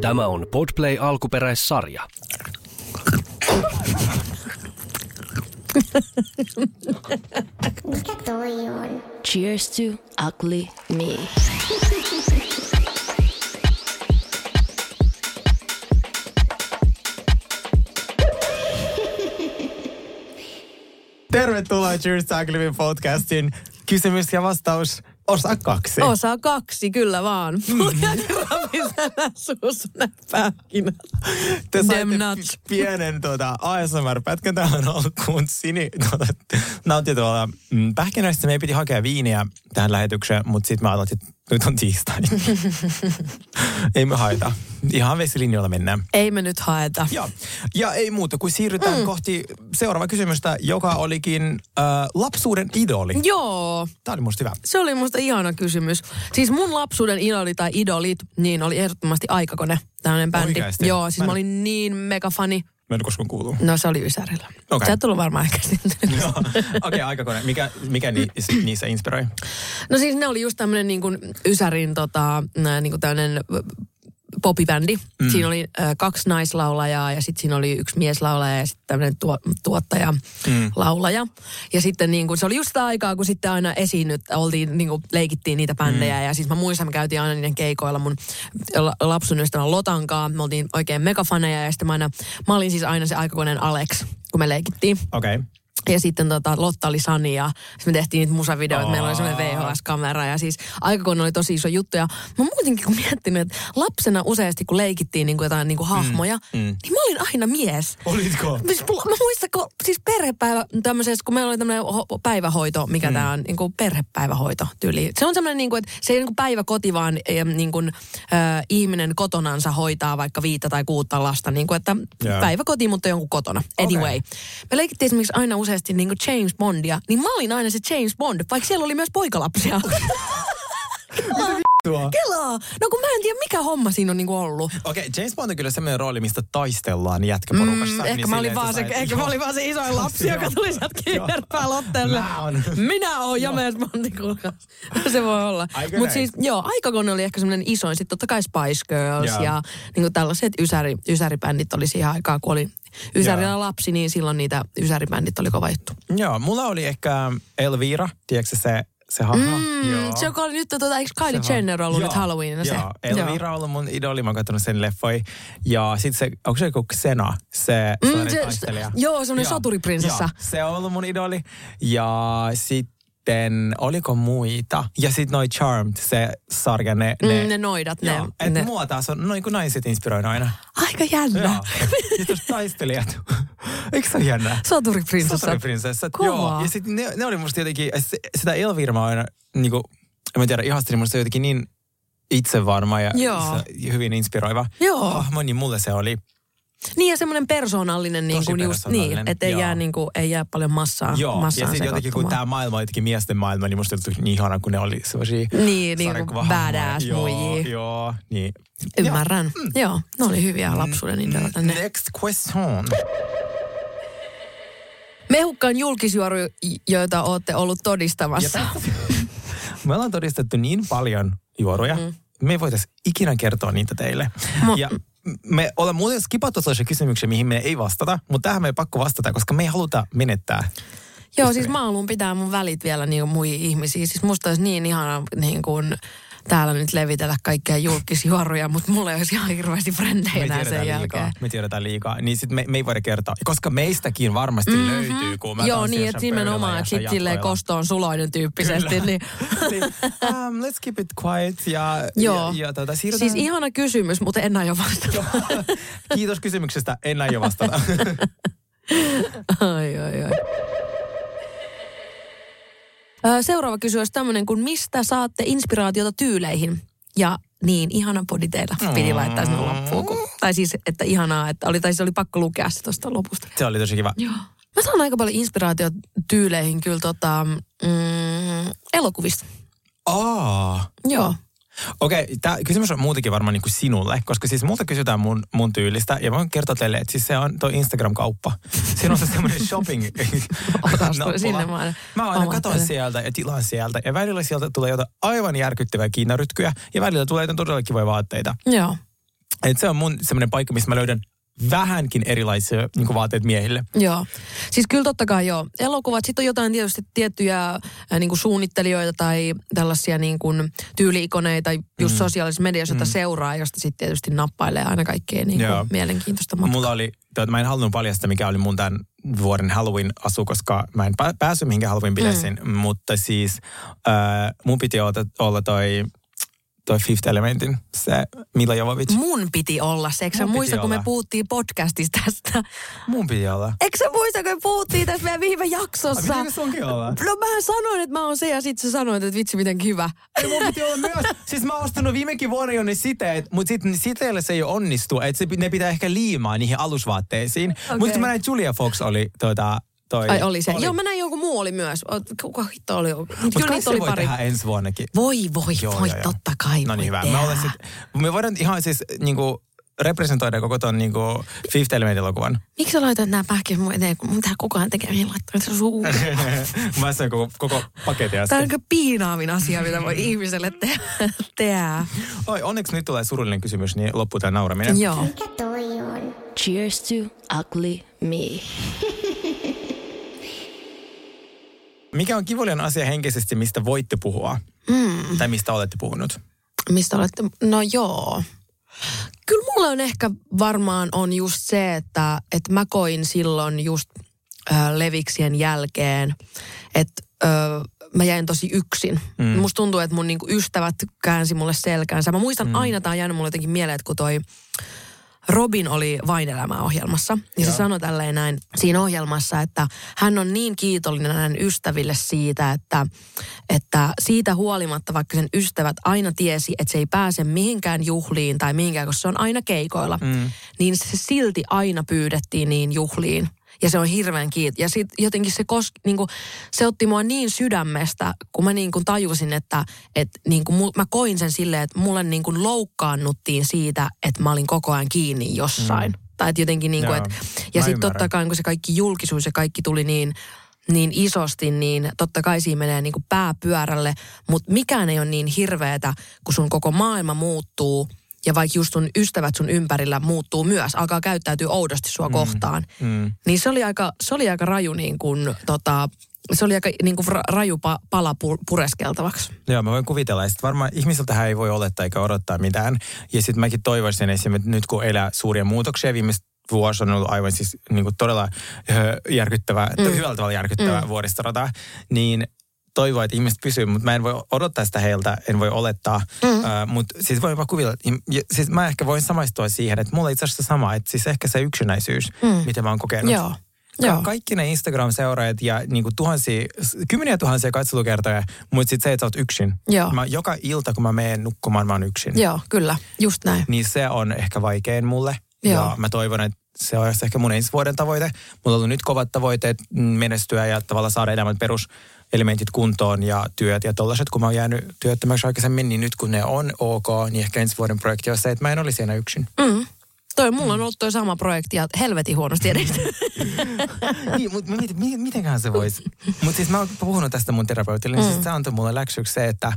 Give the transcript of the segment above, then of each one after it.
Tämä on Podplay alkuperäissarja. Mikä toi on? Cheers to ugly me. Tervetuloa Cheers to Ugly Me podcastin kysymys ja vastaus osa kaksi. Osa kaksi, kyllä vaan. Mulla rapisena suussa ne pähkinät. Te saitte nuts. pienen tuota, ASMR-pätkän tähän alkuun. Sini tuota, nautti tuolla mm, pähkinöistä. Meidän piti hakea viiniä tähän lähetykseen, mutta sitten mä että nyt on tiistai. ei me haeta. Ihan vesilinjoilla mennään. Ei me nyt haeta. Ja, ja ei muuta kuin siirrytään mm. kohti seuraavaa kysymystä, joka olikin äh, lapsuuden idoli. Joo, Tämä oli musta hyvä. se oli musta ihana kysymys. Siis mun lapsuuden idoli tai idolit, niin oli ehdottomasti Aikakone, tämmöinen bändi. Oikeasti? Joo, siis Mä en- mä olin niin megafani. Mä en koskaan kuullut. No se oli Ysärillä. Okei. Sä et tullut varmaan ehkä sitten. Joo. Okei, okay, aikakone. Mikä, mikä ni, niissä inspiroi? No siis ne oli just tämmönen niin kuin Ysärin tota, niin kuin tämmönen popibändi. Mm. Siinä oli äh, kaksi naislaulajaa ja sitten siinä oli yksi mieslaulaja ja sitten tämmöinen tuo, tuottaja, mm. laulaja. Ja sitten niin kuin, se oli just sitä aikaa, kun sitten aina esiinnyt, oltiin, niin kuin, leikittiin niitä bändejä. Mm. Ja siis mä muistan, me käytiin aina niiden keikoilla mun la- lapsun ystävän Lotankaa. Me oltiin oikein megafaneja ja sitten mä aina, mä olin siis aina se aikakoneen Alex, kun me leikittiin. Okei. Okay. Ja sitten tota, Lotta oli Sani ja me tehtiin niitä musavideoita. Meillä oli semmoinen VHS-kamera ja siis aikakone oli tosi iso juttu. Ja mä muutenkin kun miettinyt, että lapsena useasti kun leikittiin niin kuin jotain niin kuin hahmoja, mm, mm. niin mä olin aina mies. Olitko? Siis Mä muistan, kun siis perhepäivä tämmöisessä, kun meillä oli tämmöinen ho- päivähoito, mikä mm. tämä on, niin kuin perhepäivähoito tyyli. Se on semmoinen, niin kuin, että se ei niin kuin päiväkoti, vaan ähm, niin kuin, äh, ihminen kotonansa hoitaa vaikka viittä tai kuutta lasta. Niin kuin, että Joo. päiväkoti, mutta jonkun kotona. Anyway. Me leikittiin esimerkiksi aina useasti niin kuin James Bondia, niin mä olin aina se James Bond, vaikka siellä oli myös poikalapsia. Tuo. Kelaa! No kun mä en tiedä, mikä homma siinä on niin kuin ollut. Okei, okay, James Bond on kyllä semmoinen rooli, mistä taistellaan jätkäporukassa. Mm, ehkä, mä olin vaan se, ehkä mä olin vaan se isoin lapsi, joka tuli sieltä oon. Minä oon James Bondin kuulkaas. Se voi olla. Mutta siis joo, aikakone oli ehkä semmoinen isoin. Sitten totta kai Spice Girls Joo. ja niin kuin tällaiset ysäri, ysäribändit oli siihen aikaan, kun oli Ysärillä Joo. lapsi, niin silloin niitä ysäribändit oli kova juttu. Joo, mulla oli ehkä Elvira, tiedätkö se, se hahmo? Mm, se joka oli nyt, tuota, eikö Kylie Se Jenner ollut Joo, nyt Halloweenina se? Joo, Elvira on ollut mun idoli, mä oon katsonut sen leffoi. Ja sitten se, onko se joku Xena, se Mm, se, taistelija? joo, semmoinen Joo, soturiprinsessa. joo, se on ollut mun idoli. Ja sitten, oliko muita? Ja sitten noi Charmed, se sarja, ne... Mm, ne, ne noidat, ne- Joo, et ne- mua taas on, noin kuin naiset inspiroi aina. Aika jännä. Joo. Ja taistelijat. Eikö se ole jännää? Soturiprinsessa. Sotariprinsessat, Kovaa. joo. Ja sitten ne, ne oli musta jotenkin, sitä Elvira mä aina, niinku, en mä tiedä, ihastelin musta jotenkin niin itsevarma ja Joo. hyvin inspiroiva. Joo. Hahmo, niin mulle se oli. Niin ja semmoinen persoonallinen, niin kuin just niin, että ei jää, niin kuin, ei jää paljon massaa, Joo, ja sitten jotenkin kun tämä maailma on jotenkin miesten maailma, niin musta tuntui niin ihana, kun ne oli sellaisia Niin, niin kuin badass Joo. Joo, niin. Ymmärrän. Joo, ne oli hyviä lapsuuden idoleita ne. Next question. Mehukkaan julkisjuoru, joita olette ollut todistamassa. Me ollaan todistettu niin paljon juoruja. Mm. Me ei voitaisiin ikinä kertoa niitä teille. Mo- ja me ollaan muuten skipattu sellaisia kysymyksiä, mihin me ei vastata, mutta tähän me ei pakko vastata, koska me ei haluta menettää. Joo, siis mä haluan pitää mun välit vielä niin kuin muihin ihmisiin. Siis musta olisi niin ihana niin kuin täällä nyt levitellä kaikkia julkisjuoruja, mutta mulla ei olisi ihan hirveästi frendejä enää sen tiedetään jälkeen. liikaa. Me tiedetään liikaa. Niin sit me, me ei voida kertoa. Koska meistäkin varmasti mm-hmm. löytyy, kun mä Joo, niin, että nimenomaan, että sitten silleen kostoon suloinen tyyppisesti. Niin. niin, um, let's keep it quiet ja, Joo. ja, ja tuota, siirrytään. Siis ihana kysymys, mutta en aio vastata. Kiitos kysymyksestä, en aio vastata. ai, ai, ai. Seuraava kysymys olisi tämmöinen kuin mistä saatte inspiraatiota tyyleihin? Ja niin, ihana podi teillä. Piti laittaa sinne loppuun. Kun, tai siis, että ihanaa, että oli, tai siis oli pakko lukea se tuosta lopusta. Se oli tosi kiva. Joo. Mä saan aika paljon inspiraatiotyyleihin kyllä tota, mm, elokuvista. Aa. Joo. Okei, tämä kysymys on muutenkin varmaan niin kuin sinulle, koska siis multa kysytään mun, mun tyylistä, ja voin kertoa teille, että siis se on tuo Instagram-kauppa. Siinä on se semmoinen shopping nappula. sinne mä aina Mä aina katon sieltä ja tilaan sieltä, ja välillä sieltä tulee jotain aivan järkyttävää kiinarytkyä, ja välillä tulee jotain todella kivoja vaatteita. Joo. Et se on mun semmoinen paikka, missä mä löydän vähänkin erilaisia niin vaatteet miehille. Joo. Siis kyllä totta kai joo. Elokuvat, sitten on jotain tietysti tiettyjä äh, niin kuin suunnittelijoita tai tällaisia niin kuin tyyliikoneita just mm. sosiaalisessa mediassa, joita seuraa, josta sitten tietysti nappailee aina kaikkea niin Joo. kuin mielenkiintoista matkaa. Mulla oli, tuota, mä en halunnut paljastaa, mikä oli mun tämän vuoden Halloween-asu, koska mä en pä- päässyt mihinkään Halloween-bileisiin, mm. mutta siis äh, mun piti olla, olla toi, toi Fifth Elementin, se Mila Jovovich. Mun piti olla se. Eikö sä muista, kun me olla. puhuttiin podcastista tästä? Mun piti olla. Eikö sä muista, kun me puhuttiin tässä meidän viime jaksossa? Sunkin olla? No mä sanoin, että mä oon se ja sit sä sanoit, että vitsi miten hyvä. Ei mun piti olla myös. Siis mä oon ostanut viimekin vuonna jo ne siteet, mutta sitten siteille se ei onnistu. Että ne pitää ehkä liimaa niihin alusvaatteisiin. Okay. Mutta mä näin Julia Fox oli tota, toi. Ai oli se. Joo, mä näin joku muu oli myös. Kuka hitto oli? Mutta kyllä niitä se oli voi pari. tehdä ensi vuonnakin. Voi, voi, Joo, voi, joo, joo. totta kai No niin hyvä. Me, sit, me voidaan ihan siis niinku representoida koko ton niinku Fifth Element-elokuvan. Miksi sä laitat nämä pähkinät mun eteen, kun mun tää koko ajan tekee mihin laittaa se suu. mä sain koko, koko paketin Tää on piinaavin asia, mitä voi ihmiselle te- tehdä. Oi, onneksi nyt tulee surullinen kysymys, niin loppuu tää nauraminen. Joo. Mikä toi on? Cheers to ugly me. Mikä on kivulian asia henkisesti, mistä voitte puhua? Mm. Tai mistä olette puhunut? Mistä olette? No joo. Kyllä mulla on ehkä varmaan on just se, että, että mä koin silloin just ö, leviksien jälkeen, että ö, mä jäin tosi yksin. Mm. Musta tuntuu, että mun niinku ystävät käänsi mulle selkäänsä. Mä muistan mm. aina, tää on jäänyt mulle jotenkin mieleen, että kun toi Robin oli Vain elämää ohjelmassa. Ja se sanoi tälleen näin siinä ohjelmassa, että hän on niin kiitollinen hänen ystäville siitä, että, että siitä huolimatta, vaikka sen ystävät aina tiesi, että se ei pääse mihinkään juhliin tai mihinkään, koska se on aina keikoilla, mm. niin se silti aina pyydettiin niin juhliin. Ja se on hirveän kiit. Ja sit jotenkin se, kos, niinku, se otti mua niin sydämestä, kun mä niinku tajusin, että et, niinku, mu, mä koin sen silleen, että mulle niinku loukkaannuttiin siitä, että mä olin koko ajan kiinni jossain. Mm. Tai että jotenkin niinku, Joo, et, mä ja sitten totta kai kun se kaikki julkisuus ja kaikki tuli niin, niin isosti, niin totta kai siinä menee niinku pää pyörälle. Mutta mikään ei ole niin hirveetä, kun sun koko maailma muuttuu ja vaikka just sun ystävät sun ympärillä muuttuu myös, alkaa käyttäytyä oudosti sua mm. kohtaan. Mm. Niin se oli aika, se oli aika raju niin kuin, tota, se oli aika niin kuin raju pa, pala pu, pureskeltavaksi. Joo, mä voin kuvitella. Ja sit varmaan ihmisiltähän ei voi olettaa eikä odottaa mitään. Ja sitten mäkin toivoisin esimerkiksi, että nyt kun elää suuria muutoksia, viimeiset vuosi on ollut aivan siis niin kuin todella ö, järkyttävä, mm. hyvällä tavalla järkyttävä mm. vuoristorata, niin toivoa, että ihmiset pysyy, mutta mä en voi odottaa sitä heiltä, en voi olettaa. Mm. Uh, mutta siis voi vaan kuvitella, että- siis mä ehkä voin samaistua siihen, että mulla on itse asiassa sama, että siis ehkä se yksinäisyys, mm. mitä mä oon kokenut. Joo. Ka- Joo. Kaikki ne Instagram-seuraajat ja niin kuin tuhansia, kymmeniä tuhansia katselukertoja, mutta sitten se, että sä oot yksin. Joo. Mä, joka ilta, kun mä menen nukkumaan, mä oon yksin. Joo, kyllä, just näin. Niin se on ehkä vaikein mulle. Joo. Ja mä toivon, että se on ehkä mun ensi vuoden tavoite. Mulla on ollut nyt kovat tavoitteet mm, menestyä ja tavallaan saada elämän peruselementit kuntoon ja työt ja tollaiset. Kun mä oon jäänyt työttömäksi aikaisemmin, niin nyt kun ne on ok, niin ehkä ensi vuoden projekti on se, että mä en olisi enää yksin. Mm. Toi, mulla on ollut toi sama projekti ja helvetin huonosti edestä. niin, mutta miten, miten, mitenköhän se voisi? Mutta siis mä oon puhunut tästä mun terapeutille, niin mm. siis se antoi mulle läksyksi se, että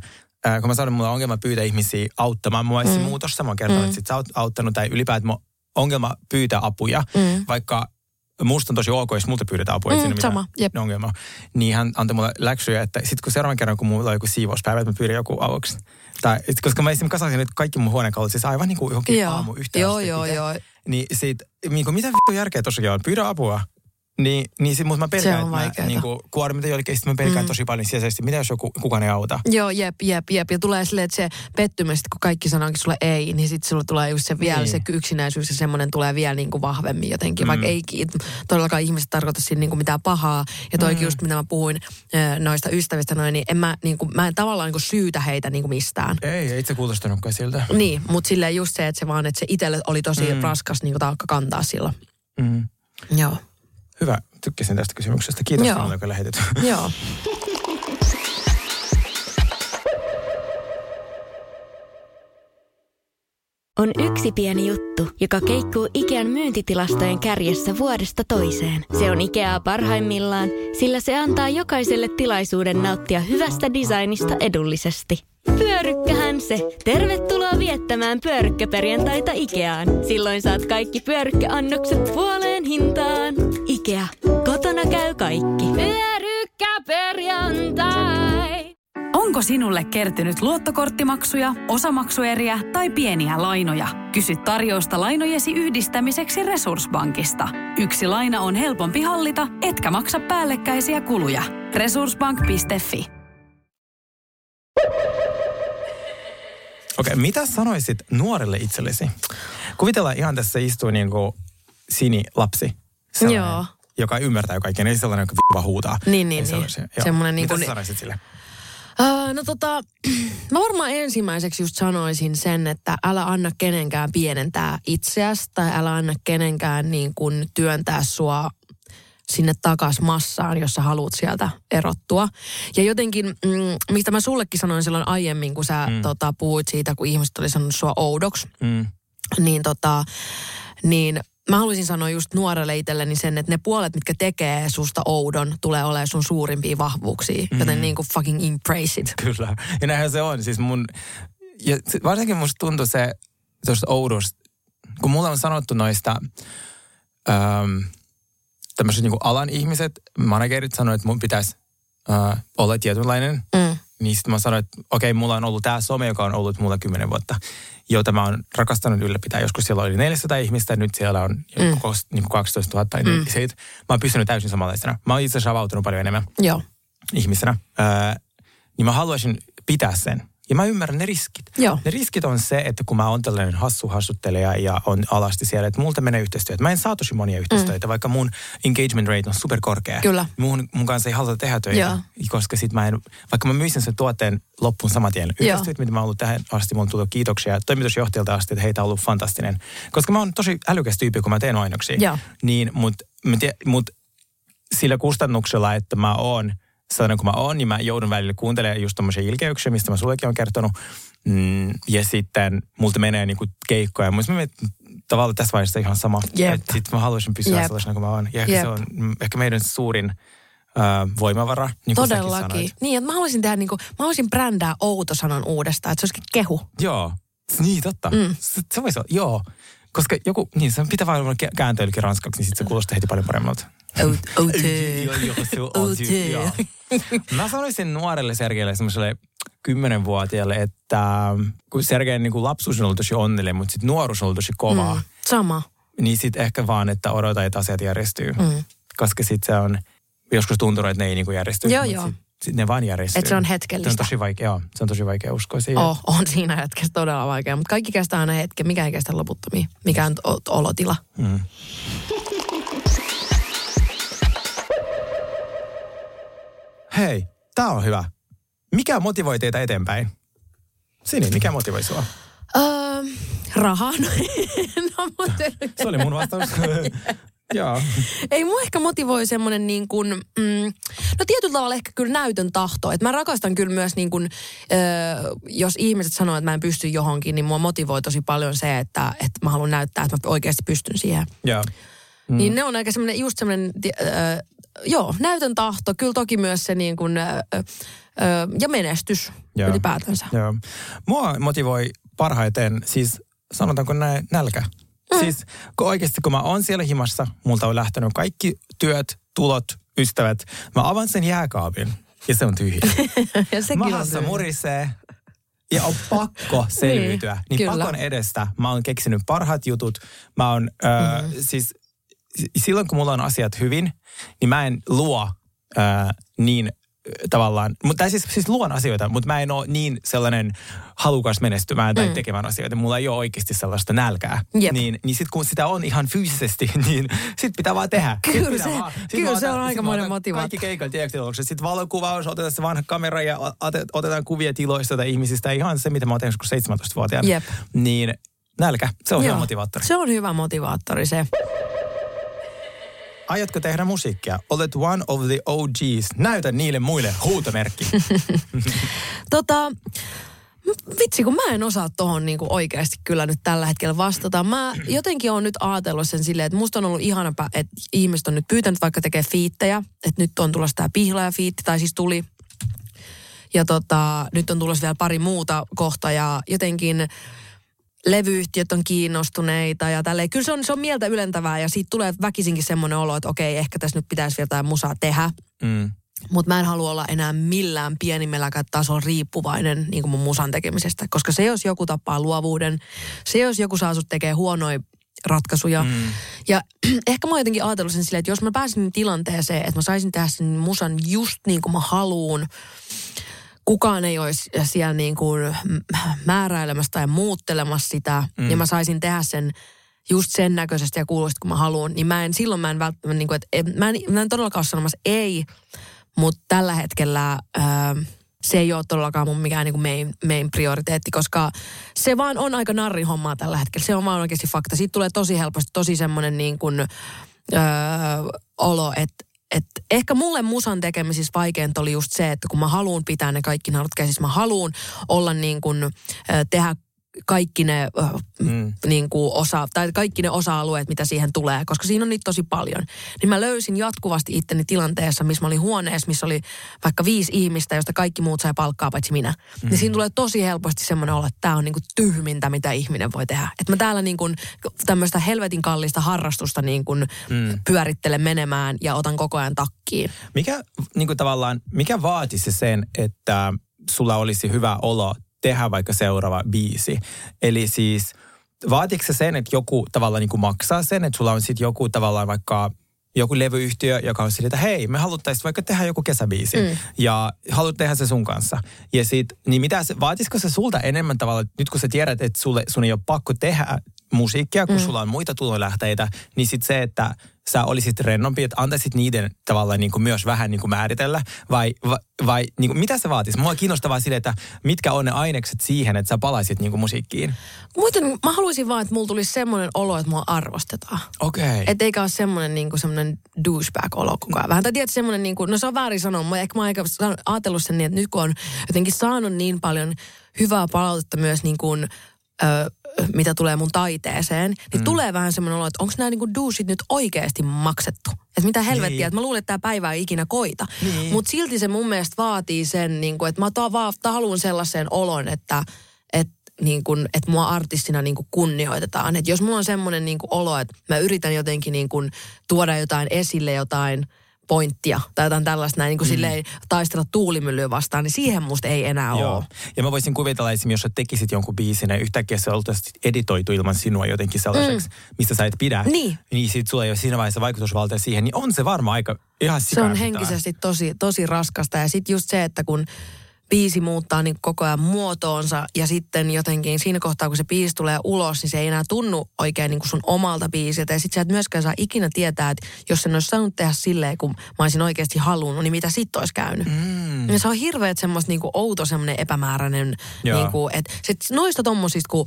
äh, kun mä sanon, mulla on ongelma pyytää ihmisiä auttamaan. Mua mm. muutosta, mä oon kertonut, mm. että sit sä oot auttanut tai ylipäätään ongelma pyytää apuja, mm. vaikka musta on tosi ok, jos multa pyydetään apua, Mm, mitään sama, jep. ongelmaa. Niin hän antoi mulle läksyjä, että sitten kun seuraavan kerran, kun mulla on joku siivouspäivä, että mä pyydän joku avuksi. Tai, et koska mä esimerkiksi kasasin nyt kaikki mun huonekalut, siis aivan niin kuin johonkin aamu yhteen joo, joo, joo. Niin siitä, niin kuin, mitä vittu järkeä tosiaan on? Pyydä apua. Niin, niin sit, mutta mä pelkään, Se on että mä niin kuin, kuormita jollekin, mä pelkään mm. tosi paljon sisäisesti. Mitä jos joku, kukaan ei auta? Joo, jep, jep, jep. Ja tulee silleen, että se pettymys, kun kaikki sanoonkin sulle ei, niin sitten sulle tulee just se vielä Niin. se yksinäisyys ja semmoinen tulee vielä niin kuin vahvemmin jotenkin. Mm. Vaikka ei todellakaan ihmiset tarkoita siinä niin kuin mitään pahaa. Ja toikin mm. just mitä mä puhuin noista ystävistä noin, niin en mä, niin kuin, mä en tavallaan niin kuin syytä heitä niin kuin mistään. Ei, ei itse kuulostanutkaan siltä. Niin, mutta silleen just se, että se vaan, että se itselle oli tosi mm. raskas niin kuin taakka kantaa silloin. Mm. Joo. Hyvä, tykkäsin tästä kysymyksestä. Kiitos Joo. sinulle, joka lähetit. Joo. On yksi pieni juttu, joka keikkuu Ikean myyntitilastojen kärjessä vuodesta toiseen. Se on Ikeaa parhaimmillaan, sillä se antaa jokaiselle tilaisuuden nauttia hyvästä designista edullisesti. Pyörykkähän se! Tervetuloa viettämään pyörykkäperjantaita Ikeaan. Silloin saat kaikki pyörykkäannokset puoleen hintaan. Ikea. Kotona käy kaikki. Pyörykkäperjantai! Onko sinulle kertynyt luottokorttimaksuja, osamaksueriä tai pieniä lainoja? Kysy tarjousta lainojesi yhdistämiseksi Resurssbankista. Yksi laina on helpompi hallita, etkä maksa päällekkäisiä kuluja. Resurssbank.fi Okei, mitä sanoisit nuorelle itsellesi? Kuvitellaan ihan tässä istuu niin kuin Sini lapsi. Sellainen, Joo. Joka ymmärtää jo kaikkea, ei sellainen, joka vaan huutaa. Niin, niin, niin. Joo. Semmoinen niin Mitä kuin- sä sanoisit sille? Uh, no tota, mä varmaan ensimmäiseksi just sanoisin sen, että älä anna kenenkään pienentää itseäsi tai älä anna kenenkään niin kuin työntää sua sinne takas massaan, jos sä haluat sieltä erottua. Ja jotenkin, mm, mistä mä sullekin sanoin silloin aiemmin, kun sä mm. tota, puhuit siitä, kun ihmiset oli sanonut sua oudoksi, Mm. niin, tota, niin mä haluaisin sanoa just nuorelle itselleni sen, että ne puolet, mitkä tekee susta oudon, tulee olemaan sun suurimpia vahvuuksia. Mm. Joten niin kuin fucking embrace it. Kyllä. Ja näinhän se on. Siis mun, ja varsinkin musta tuntuu se tuosta oudosta, kun mulla on sanottu noista ähm, tämmöiset niin alan ihmiset, managerit sanoi, että mun pitäisi äh, olla tietynlainen. Mm. Niin sitten mä sanoin, että okei, mulla on ollut tämä some, joka on ollut mulla kymmenen vuotta, jota mä oon rakastanut ylläpitää. Joskus siellä oli 400 ihmistä, nyt siellä on mm. koko, niin kuin 12 000. Niin Mm. siitä, mä oon pysynyt täysin samanlaisena. Mä oon itse asiassa avautunut paljon enemmän Joo. ihmisenä, ää, niin mä haluaisin pitää sen. Ja mä ymmärrän ne riskit. Joo. Ne riskit on se, että kun mä oon tällainen hassu hassuttelija ja on alasti siellä, että multa menee yhteistyötä. Mä en saa tosi monia yhteistyötä, mm. vaikka mun engagement rate on superkorkea. Kyllä. Mun, mun kanssa ei haluta tehdä töitä, Joo. koska sit mä en, vaikka mä myisin sen tuotteen loppuun saman tien. Yhteistyöt, mitä mä oon ollut tähän asti, mulla on tullut kiitoksia toimitusjohtajalta asti, että heitä on ollut fantastinen. Koska mä oon tosi älykäs tyyppi, kun mä teen ainoksia. Joo. Niin, mutta mut sillä kustannuksella, että mä oon sellainen kuin mä oon, niin mä joudun välillä kuuntelemaan just tommosia ilkeyksiä, mistä mä sullekin on kertonut. Mm, ja sitten multa menee niinku keikkoja. Mä tavallaan tässä vaiheessa ihan sama. Jep. Sitten mä haluaisin pysyä Jep. sellaisena kuin mä oon. Ja ehkä Jep. se on mm, ehkä meidän suurin voimavara, niin kuin Todellakin. Niin, että mä haluaisin tehdä niinku, mä haluaisin brändää outo-sanan uudestaan, että se olisikin kehu. Joo. Niin, totta. Mm. Se, se voisi olla, joo. Koska joku, niin se pitää vaan kääntöilläkin ranskaksi, niin sitten se kuulostaa heti paljon paremmalta. Se. Mä sanoisin nuorelle Sergeille semmoiselle kymmenenvuotiaalle, että kun Sergein niin kuin lapsuus on ollut tosi onnellinen, mutta sitten nuoruus on ollut tosi kovaa, mm. Sama. niin sitten ehkä vaan, että odota, että asiat järjestyy. Mm. Koska sitten se on joskus tuntunut, että ne ei niin kuin järjesty. Joo, joo. Sit, sit ne vaan järjestyy. Et se on Se hetkellistä. on tosi vaikea, joo, se on tosi vaikea uskoa siihen. Oh, on siinä hetkessä todella vaikea, mutta kaikki kestää aina hetken. Mikä ei kestä loputtomia. Mikä on olotila. Mm. Hei, tää on hyvä. Mikä motivoi teitä eteenpäin? Sini, mikä motivoi sua? Öö, rahaa. no, mutta, Se oli mun vastaus. Joo. ei mua ehkä motivoi semmoinen niin kuin, mm, no tietyllä tavalla ehkä kyllä näytön tahto. Että mä rakastan kyllä myös niin kuin, ö, jos ihmiset sanoo, että mä en pysty johonkin, niin mua motivoi tosi paljon se, että, että mä haluan näyttää, että mä oikeasti pystyn siihen. Joo. Mm. Niin ne on aika semmoinen, just semmoinen, ö, joo, näytön tahto. Kyllä toki myös se niin kuin, ö, ö, ja menestys Joo. ylipäätänsä. Joo. Mua motivoi parhaiten, siis sanotaanko näin, nälkä. Mm. Siis kun oikeasti kun mä oon siellä himassa, multa on lähtenyt kaikki työt, tulot, ystävät. Mä avaan sen jääkaapin ja se on tyhjä. ja sekin on tyhjä. murisee ja on pakko selviytyä. niin, niin kyllä. pakon edestä mä oon keksinyt parhaat jutut. Mä oon, Mhm. siis silloin kun mulla on asiat hyvin, niin mä en luo ää, niin tavallaan, mutta siis, siis luon asioita, mutta mä en ole niin sellainen halukas menestymään tai mm. tekemään asioita. Mulla ei ole oikeasti sellaista nälkää. Jep. Niin, niin sitten kun sitä on ihan fyysisesti, niin sit pitää vaan tehdä. Kyllä se- vaan, kyllä mä se on otan- aikamoinen otan motivaattori. Kaikki keikalla, tiedätkö, sitten valokuvaus, otetaan se vanha kamera ja ote- otetaan kuvia tiloista tai ihmisistä. Ihan se, mitä mä oon tehnyt joskus 17-vuotiaana. Jep. Niin nälkä, se on hyvä Joo. motivaattori. Se on hyvä motivaattori se. Aiotko tehdä musiikkia? Olet one of the OGs. Näytä niille muille huutomerkki. Tota, vitsi, kun mä en osaa tohon niinku oikeasti kyllä nyt tällä hetkellä vastata. Mä jotenkin on nyt ajatellut sen silleen, että musta on ollut ihana, pä- että ihmiset on nyt pyytänyt vaikka tekee fiittejä. Että nyt on tulossa tää pihlaja fiitti, tai siis tuli. Ja tota, nyt on tulossa vielä pari muuta kohta ja jotenkin levyyhtiöt on kiinnostuneita ja tälleen. Kyllä se on, se on mieltä ylentävää ja siitä tulee väkisinkin semmoinen olo, että okei, ehkä tässä nyt pitäisi vielä jotain musaa tehdä. Mm. Mutta mä en halua olla enää millään pienimmälläkään tasolla riippuvainen niin kuin mun musan tekemisestä. Koska se, jos joku tappaa luovuuden, se, jos joku saa sut tekee huonoja ratkaisuja. Mm. Ja ehkä mä oon jotenkin ajatellut sen silleen, että jos mä pääsin tilanteeseen, että mä saisin tehdä sen musan just niin kuin mä haluun, kukaan ei olisi siellä niin kuin määräilemässä tai muuttelemassa sitä, mm. ja mä saisin tehdä sen just sen näköisesti ja kuulosti, kun mä haluan, niin mä en, silloin mä en välttämättä, niin kuin, että mä en, mä en todellakaan ole sanomassa ei, mutta tällä hetkellä ää, se ei ole todellakaan mun mikään niin kuin main, main prioriteetti, koska se vaan on aika narri hommaa tällä hetkellä. Se on vaan oikeasti fakta. Siitä tulee tosi helposti tosi semmoinen niin kuin, öö, olo, että et ehkä mulle musan tekemisissä vaikeinta oli just se, että kun mä haluan pitää ne kaikki naurut käsissä, mä haluan olla niin kuin, ö, tehdä kaikki ne, Mm. niin kuin osa, tai kaikki ne osa-alueet, mitä siihen tulee, koska siinä on niitä tosi paljon. Niin mä löysin jatkuvasti itteni tilanteessa, missä mä olin huoneessa, missä oli vaikka viisi ihmistä, josta kaikki muut sai palkkaa paitsi minä. Mm. Niin siinä tulee tosi helposti semmoinen olo, että tämä on niin kuin tyhmintä, mitä ihminen voi tehdä. Että mä täällä niin kuin tämmöistä helvetin kallista harrastusta niin kuin mm. pyörittelen menemään ja otan koko ajan takkiin. Mikä niin kuin tavallaan, mikä vaatisi sen, että sulla olisi hyvä olo tehdä vaikka seuraava biisi? Eli siis vaatiko se sen, että joku tavallaan niin kuin maksaa sen, että sulla on sitten joku tavallaan vaikka joku levyyhtiö, joka on sille, että hei, me haluttaisiin vaikka tehdä joku kesäbiisi mm. ja haluat tehdä se sun kanssa. Ja sit, niin mitä se, vaatisiko se sulta enemmän tavallaan, että nyt kun sä tiedät, että sulle, sun ei ole pakko tehdä musiikkia, kun mm. sulla on muita tulolähteitä, niin sitten se, että sä olisit rennompi, että antaisit niiden tavallaan niin kuin myös vähän niin kuin määritellä, vai, vai, vai niin kuin, mitä se vaatisi? Mua kiinnostavaa sille, että mitkä on ne ainekset siihen, että sä palaisit niin kuin musiikkiin. Muuten mä haluaisin vaan, että mulla tulisi semmoinen olo, että mua arvostetaan. Okei. Okay. Että eikä ole semmoinen niinku semmoinen douchebag-olo koko ajan. Vähän tai tiedät semmoinen, niinku, no se on väärin sanoa, mutta ehkä mä aika ajatellut sen niin, että nyt kun on jotenkin saanut niin paljon hyvää palautetta myös niin kuin, ö, mitä tulee mun taiteeseen, niin mm. tulee vähän semmoinen olo, että onko nämä niinku douchit nyt oikeasti maksettu? Että mitä helvettiä, Niin. että mä luulen, että tämä päivä ei ikinä koita. Niin. Mutta silti se mun mielestä vaatii sen, niinku, että mä ta- vaan haluan sellaisen olon, että et, niin kun, että mua artistina niin kun kunnioitetaan. Että jos mulla on semmoinen niin kun olo, että mä yritän jotenkin niin kun tuoda jotain esille, jotain pointtia tai jotain tällaista näin, niin kuin mm. silleen taistella tuulimyllyä vastaan, niin siihen musta ei enää Joo. ole. Ja mä voisin kuvitella esimerkiksi, jos sä tekisit jonkun biisin ja yhtäkkiä se oltaisiin editoitu ilman sinua jotenkin sellaiseksi, mm. mistä sä et pidä. Niin. Niin sit sulla ei ole siinä vaiheessa vaikutusvaltaa siihen, niin on se varmaan aika ihan Se on henkisesti tosi, tosi raskasta. Ja sitten just se, että kun biisi muuttaa niin koko ajan muotoonsa ja sitten jotenkin siinä kohtaa, kun se biisi tulee ulos, niin se ei enää tunnu oikein niin kuin sun omalta biisiltä. Ja sitten sä et myöskään saa ikinä tietää, että jos sen olisi saanut tehdä silleen, kun mä olisin oikeasti halunnut, niin mitä sitten olisi käynyt. Mm. Ja se on hirveet semmoista niin kuin outo semmoinen epämääräinen, Joo. niin kuin, että sit noista tommosista, kun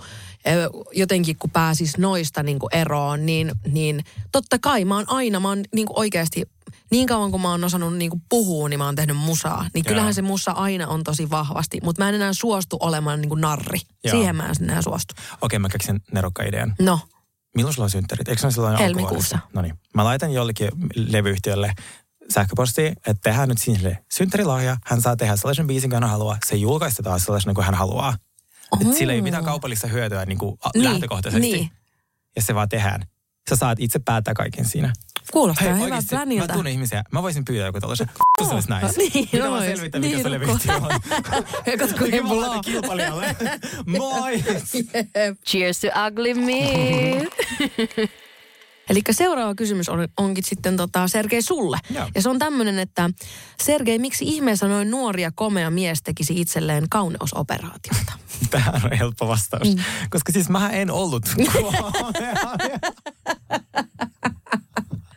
jotenkin kun pääsis noista niin kuin eroon, niin, niin totta kai mä oon aina, mä oon niin kuin oikeasti niin kauan kun mä oon osannut niinku puhua, niin mä oon tehnyt musaa. Niin kyllähän Joo. se musa aina on tosi vahvasti, mutta mä en enää suostu olemaan niinku narri. Joo. Siihen mä en enää suostu. Okei, mä keksin nerokka idean. No, Milloin sulla on synttärit? Eikö se ole silloin Helmikuussa. No niin. Mä laitan jollekin levyyhtiölle sähköpostiin, että tehdään nyt sinne synttärilahja. Hän saa tehdä sellaisen biisin, kun hän haluaa. Se julkaistetaan sellaisen kuin hän haluaa. Et sillä ei ole mitään kaupallista hyötyä niin kuin Niin, lähtökohtaisesti. niin. Ja se vaan tehdään. Sä saat itse päättää kaiken siinä. Kuulostaa Hei, hyvältä oikeasti, mä planilta. tunnen ihmisiä. Mä voisin pyytää joku tällaisen. Se olisi nice. Niin, Pitää vaan selvittää, mikä Niin, se no, levyyhtiö on. Kun Mikä ei mulla kilpailijalle. Moi! Cheers to ugly me. Eli seuraava kysymys on, onkin sitten tota Sergei sulle. Joo. Ja se on tämmöinen, että Sergei, miksi ihmeessä noin nuori ja komea mies tekisi itselleen kauneusoperaatiota? Tähän on helppo vastaus. Mm. Koska siis mä en ollut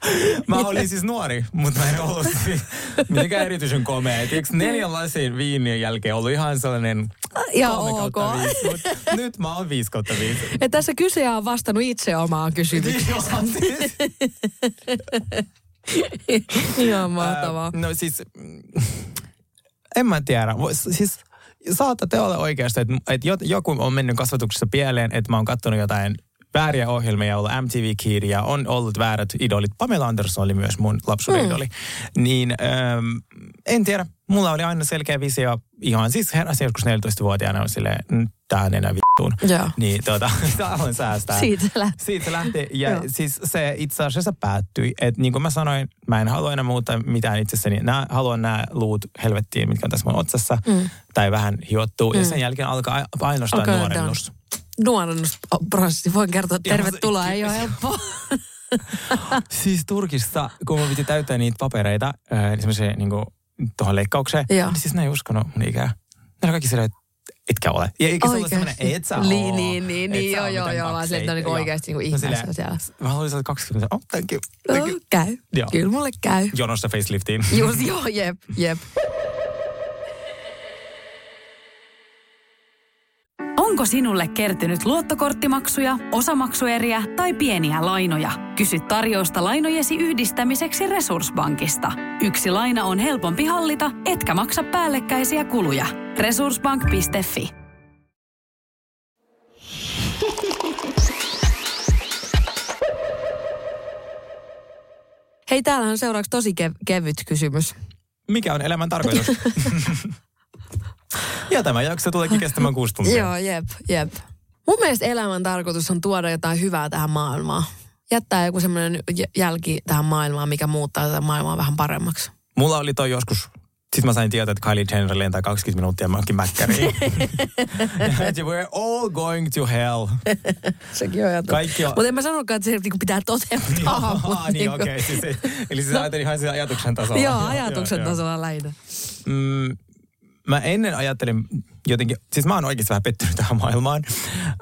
Mä olin siis nuori, mutta mä en ollut siis mitenkään erityisen komea. Et eikö neljän lasin viinien jälkeen ollut ihan sellainen Ja ok. viisi, nyt mä oon viisi kautta viisi. Ja tässä kysyjä on vastannut itse omaan kysymykseen. Joo, siis, Ihan mahtavaa. No siis, en mä tiedä. Siis saatatte olla oikeasti, että, että joku on mennyt kasvatuksessa pieleen, että mä oon katsonut jotain vääriä ohjelmia, ollut MTV Kid ja on ollut väärät idolit. Pamela Anderson oli myös mun lapsuuden Mm. idoli. Niin ähm, en tiedä. Mulla oli aina selkeä visio. Ihan siis heräsin joskus 14-vuotiaana on silleen, "Mm, tää on enää vittuun. Joo. Niin tota, haluan säästää. Siitä lähti. Siitä lähti. Ja Joo. siis se itse asiassa päättyi. Että niin kuin mä sanoin, mä en halua enää muuta mitään itsessäni. Nää, haluan nämä luut helvettiin, mitkä on tässä mun otsassa. Mm. Tai vähän hiottuu. Mm. Ja sen jälkeen alkaa ainoastaan Alkaa nuorennus. Nuorennusprosessi, voin kertoa, että tervetuloa, ei ole helppoa. Siis Turkissa, kun mun piti täyttää niitä papereita, äh, semmoiseen niin tuohon leikkaukseen, Joo. niin siis ne ei uskonut mun ikää. Ne oli kaikki silleen, että etkä ole. Ja eikä se semmoinen, ei et sä Niin, oo. niin, niin, niin, joo, oo joo, joo, vaan se, että on niinku oikeasti niinku ihmeessä siellä. Mä haluaisin olla 20, oh, thank you, thank Oh, you. käy. Joo. Kyllä mulle käy. Jonossa faceliftiin. Just, joo, jep, jep. Onko sinulle kertynyt luottokorttimaksuja, osamaksueriä tai pieniä lainoja? Kysy tarjousta lainojesi yhdistämiseksi Resurssbankista. Yksi laina on helpompi hallita, etkä maksa päällekkäisiä kuluja. Resurssbank.fi Hei, täällä on seuraavaksi tosi kev- kevyt kysymys. Mikä on elämän tarkoitus? ja tämä jakso tuleekin kestämään kuusi tuntia. Joo, jep, jep. Mun mielestä elämän tarkoitus on tuoda jotain hyvää tähän maailmaan. Jättää joku semmoinen jälki tähän maailmaan, mikä muuttaa tätä maailmaa vähän paremmaksi. Mulla oli toi joskus, sitten mä sain tietää, että Kylie Jenner lentää 20 minuuttia johonkin mäkkäriin. We're all going to hell. Sekin on ajatus. Kaikki on... Mutta en mä sanokaan, että se niinku pitää toteuttaa. Joo, niin niinku- okei. Okay, siis, eli siis ajattelin ihan sen ajatuksen tasolla. Joo, ajatuksen joo, joo. tasolla lähinnä. Mm, mä ennen ajattelin jotenkin, siis mä oon oikeasti vähän pettynyt tähän maailmaan.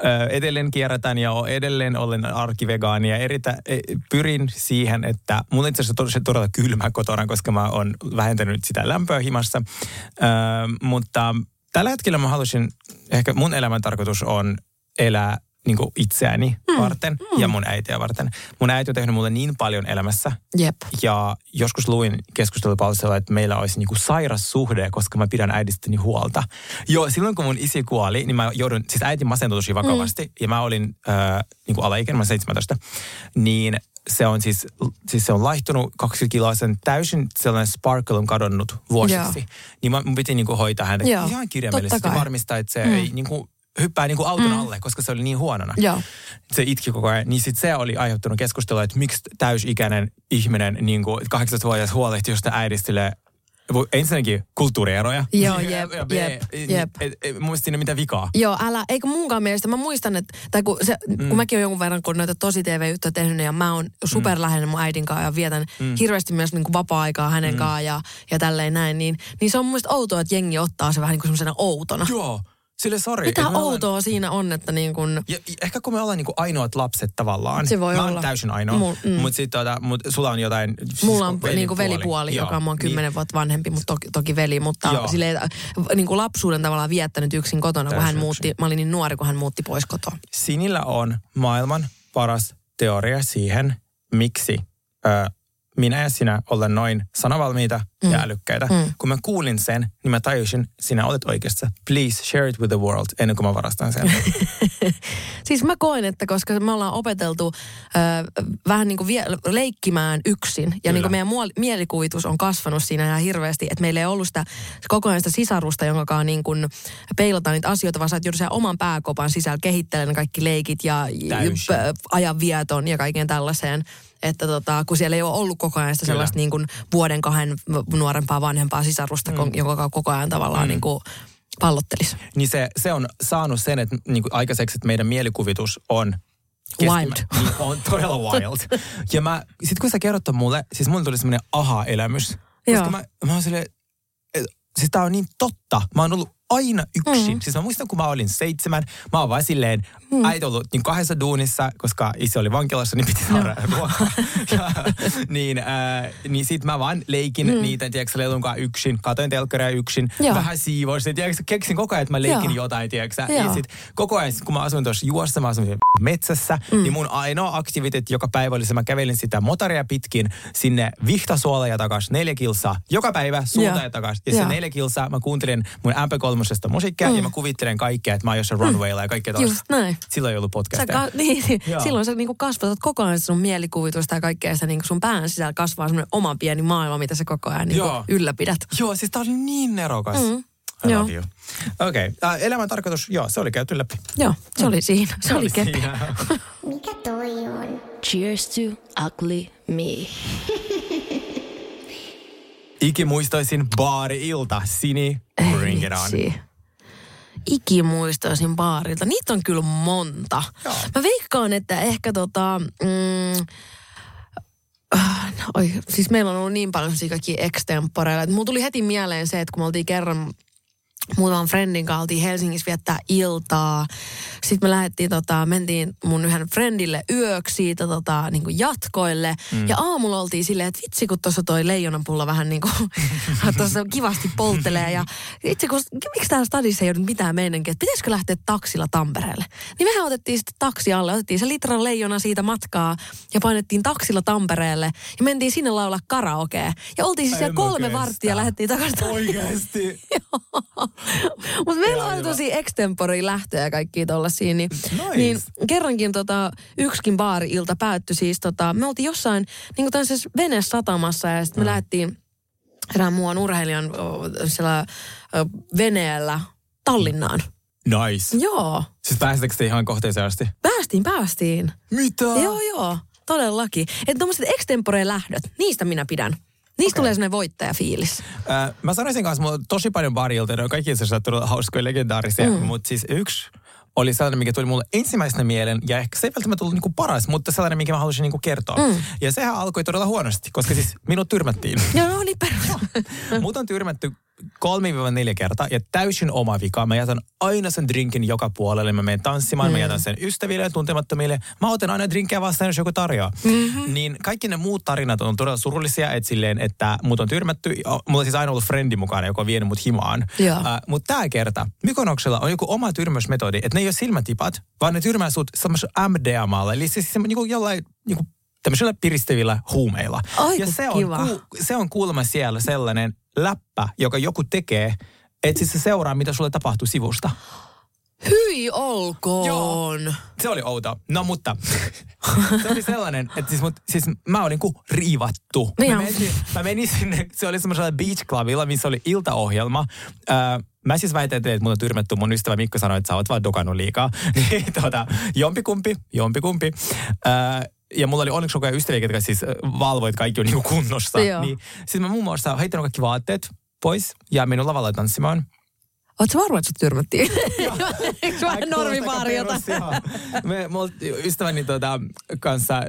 Ö, edelleen kierrätän ja edelleen olen arkivegaani ja eritä, e, pyrin siihen, että mun itse asiassa tosi todella kylmä kotona, koska mä oon vähentänyt sitä lämpöä himassa. Ö, mutta tällä hetkellä mä haluaisin, ehkä mun elämän tarkoitus on elää niin kuin itseäni mm. varten mm. ja mun äitiä varten. Mun äiti on tehnyt mulle niin paljon elämässä, Jep. ja joskus luin keskustelupalstalla, että meillä olisi niinku sairas suhde, koska mä pidän äidistäni huolta. Joo, silloin kun mun isi kuoli, niin mä joudun, siis äiti masentui tosi vakavasti, mm. ja mä olin äh, niinku alaikäinen, mä olin 17, niin se on siis, siis se on laihtunut 20 kiloa, sen täysin sellainen sparkle on kadonnut vuosiksi. Joo. Niin mä, mun piti niinku hoitaa häntä Joo, ihan kirjaimellisesti varmistaa, että se mm. ei niinku hyppää niinku auton mm. alle, koska se oli niin huonona Joo. se itki koko ajan, niin sit se oli aiheuttanut keskustelua, että miksi täysikäinen ihminen, niin kuin 18-vuotias huolehtii jostain äidistä silleen, voi- ensinnäkin kulttuurieroja. Joo, jep, ja B, jep, niin, jep. Et, et, mun siinä mitään vikaa. Joo, älä, eikö munkaan mielestä, mä muistan, että, tai kun, se, mm. kun mäkin olen jonkun verran, kun noita tosi TV-juttuja tehnyt, ja mä oon superläheinen mun äidin kanssa ja vietän mm. hirveästi myös niin kuin vapaa-aikaa hänen mm. kanssaan ja, ja tälleen näin, niin, niin se on mun mielestä outoa, että jengi ottaa se vähän niin kuin semmoisena outona. Joo, sille sori. Mitä me ollaan- outoa siinä on, että niin kuin, Ja, ehkä kun me ollaan niinku ainoat lapset tavallaan. Se voi Mä olla. täysin ainoa. Mul- mm. Mutta tota, mut sulla on jotain Mulla on sisko- niin kuin velipuoli, Joo, joka on niin. kymmenen vuotta vanhempi, mutta toki, toki veli. Mutta Joo. silleen, äh, niin lapsuuden tavallaan viettänyt yksin kotona, kun Täysin hän muutti, mä olin niin nuori, kun hän muutti pois kotoa. Sinillä on maailman paras teoria siihen, miksi ö, minä ja sinä ollaan noin sanavalmiita mm. ja älykkäitä. Mm. Kun mä kuulin sen, niin mä tajusin, sinä olet oikeassa. Please share it with the world, ennen kuin mä varastan sen. Siis mä koen, että koska me ollaan opeteltu ö, vähän niin kuin vie, leikkimään yksin, ja Kyllä. niin kuin meidän muoli, mielikuvitus on kasvanut siinä ihan hirveästi, että meillä ei ollut sitä koko ajan sitä sisarusta, jonka niin kuin peilataan niitä asioita, vaan sä oot siellä oman pääkopan sisällä kehittelen ne kaikki leikit ja Täysin. p- ajanvieton ja kaiken tällaiseen. Että tota, kun siellä ei ole ollut koko ajan sitä Kyllä. sellaista niin kuin vuoden kahden nuorempaa, vanhempaa sisarusta, mm. joka koko ajan tavallaan mm. niin kuin pallottelisi. niin se, se on saanut sen, että niin kuin aikaiseksi, että meidän mielikuvitus on Wild. Niin, on todella wild. ja mä, sit kun sä kerrot mulle, siis mulle tuli semmoinen aha-elämys. Joo. Koska mä, mä oon silleen, siis tää on niin totta. Mä oon ollut aina yksin. Mm. Siis mä muistan, kun mä olin seitsemän, mä oon vaan silleen, mm. äiti ollut niin kahdessa duunissa, koska isi oli vankilassa, niin piti saada no. ruokaa. ja, niin, äh, niin sit mä vaan leikin mm. niitä, tiedätkö, lelunkaan yksin, katoin telkkaria yksin, Joo. vähän siivoisin, tiedätkö, keksin koko ajan, että mä leikin Joo. jotain, tiedätkö. Joo. Ja sit koko ajan, kun mä asuin tuossa juossa, mä asuin metsässä, mm. niin mun ainoa aktiviteetti joka päivä oli se, mä kävelin sitä motaria pitkin sinne Vihtasuola ja takas neljä kilsaa. Joka päivä suuntaan ja takas. Ja se Joo. neljä kilsaa mä kuuntelin mun MP3 musiikkia mm. ja mä kuvittelen kaikkea, että mä oon jossain runwaylla ja kaikkea tosta. Just näin. Silloin ei ollut Sä podcasteja. ka- niin, Joo. silloin sä niinku kasvatat koko ajan sun mielikuvitusta ja kaikkea. Ja sä niinku sun pään sisällä kasvaa semmoinen oma pieni maailma, mitä sä koko ajan niinku Joo. ylläpidät. Joo, siis tää oli niin nerokas. Mm. I Joo. love you. Okei, okay. elämän tarkoitus, joo, se oli käyty läpi. Joo, se oli siinä. Se, oli kepe. siinä. Mikä toi on? Cheers to ugly me. Ikimuistoisin baari-ilta. Sini, bring it on. Ikimuistoisin baarilta. Niitä on kyllä monta. Joo. Mä veikkaan, että ehkä tota... Mm, äh, oi, siis meillä on ollut niin paljon kaikkia extemporeilla. Mulla tuli heti mieleen se, että kun me oltiin kerran muutaman friendin kanssa oltiin Helsingissä viettää iltaa. Sitten me lähdettiin, tota, mentiin mun yhden friendille yöksi siitä tota, niin kuin jatkoille. Mm. Ja aamulla oltiin silleen, että vitsi kun tuossa toi leijonanpulla vähän niin kuin tuossa kivasti polttelee. Ja itse kun, miksi täällä stadissa ei ole mitään meininkiä, että pitäisikö lähteä taksilla Tampereelle? Niin mehän otettiin sitten taksi alle, otettiin se litran leijona siitä matkaa ja painettiin taksilla Tampereelle. Ja mentiin sinne laulaa karaokea. Ja oltiin siis siellä kolme varttia ja lähdettiin takaisin. Oikeesti. Mutta meillä on tosi extempori lähtöjä ja kaikkia tollasia. Niin, Nice. niin kerrankin tota, yksikin baari-ilta päättyi siis, tota, me oltiin jossain niin tämmöisessä venesatamassa ja sitten me mm. lähdettiin erään muun urheilijan siellä, veneellä Tallinnaan. Nice. Joo, Siis pääsittekö te ihan kohteeseen asti? päästiin, päästiin. Mitä? Joo, joo, todellakin. Että tuommoiset extempore-lähdöt, niistä minä pidän. Niistä Okei. tulee sellainen voittajafiilis. Äh, mä sanoisin kanssa, mulla on tosi paljon baari-iltoja, ne on kaikki itse asiassa hauskoja, legendaarisia, mm. mutta siis yksi oli sellainen, mikä tuli mulle ensimmäisenä mieleen, ja ehkä se ei välttämättä ollut niinku paras, mutta sellainen, minkä mä halusin niinku kertoa. Mm. Ja sehän alkoi todella huonosti, koska siis minut tyrmättiin. Joo, no niin perus. Mut on tyrmätty 3-4 kertaa ja täysin oma vika. Mä jätän aina sen drinkin joka puolelle. Mä menen tanssimaan, mm. mä jätän sen ystäville ja tuntemattomille. Mä otan aina drinkkejä vastaan, jos joku tarjoaa. Mm-hmm. Niin kaikki ne muut tarinat on todella surullisia, että silleen, että mut on tyrmätty. Mulla on siis aina ollut frendi mukana, joka on vienyt mut himaan. Uh, Mutta tää kerta, Mykonoksella on joku oma tyrmäysmetodi, että ne ei ole silmätipat, vaan ne tyrmää sut semmoisella MDMalla. Eli siis se, niinku jollain niinku tämmöisillä piristävillä huumeilla. Ai, ja se on, ku, se on kuulemma siellä sellainen läppä, joka joku tekee, että siis se seuraa, mitä sulle tapahtuu sivusta. Hyi olkoon. Se oli outo. No mutta, se oli sellainen, että siis, mut, siis mä olin kuin riivattu. Niin Mä on. menin, mä menin sinne, se oli semmoisella beach clubilla, missä oli iltaohjelma. Öö, mä siis väitän, että mun on tyrmätty. Mun ystävä Mikko sanoi, että sä oot vaan dokannut liikaa. Niin tota, jompikumpi, jompikumpi. Öö, ja mulla oli onneksi koko ajan ystäviä, jotka siis valvoi, että kaikki on niinku kunnossa. Niin, siis mä muun muassa heittänyt kaikki vaatteet pois ja mennyt lavalle tanssimaan. Oletko varma, että sut tyrmättiin? Eikö vähän joo. Me, mulla ystäväni tota, kanssa,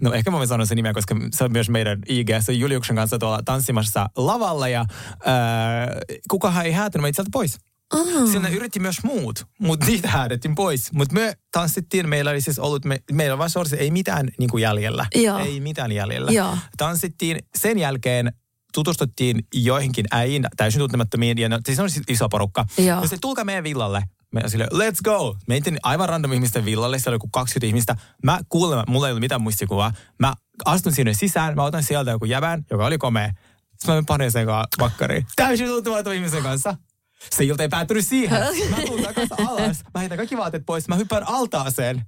no ehkä mä voin sanoa sen nimeä, koska se on myös meidän IG, Juliuksen kanssa tuolla tanssimassa lavalla ja ää, kukahan ei häätänyt meitä sieltä pois. Ah. Siinä yritti myös muut, mutta niitä häädettiin pois. Mutta me tanssittiin, meillä oli siis ollut, me, meillä sorsi, ei mitään niin kuin jäljellä. Joo. Ei mitään jäljellä. Joo. Tanssittiin, sen jälkeen tutustuttiin joihinkin äijiin, täysin tuntemattomiin, ja no, siis on siis iso porukka. Joo. Ja se tulkaa meidän villalle. Me sille, let's go. Mentiin aivan random ihmisten villalle, siellä oli joku 20 ihmistä. Mä kuulemma, mulla ei ollut mitään muistikuvaa. Mä astun sinne sisään, mä otan sieltä joku jävän, joka oli komea. Sitten mä menen sen kanssa vakkariin. Täysin tuntemattoman ihmisen kanssa. Se ilta ei päättynyt siihen. Mä tulen takaisin alas. Mä heitän kaikki vaatteet pois. Mä hyppään altaaseen.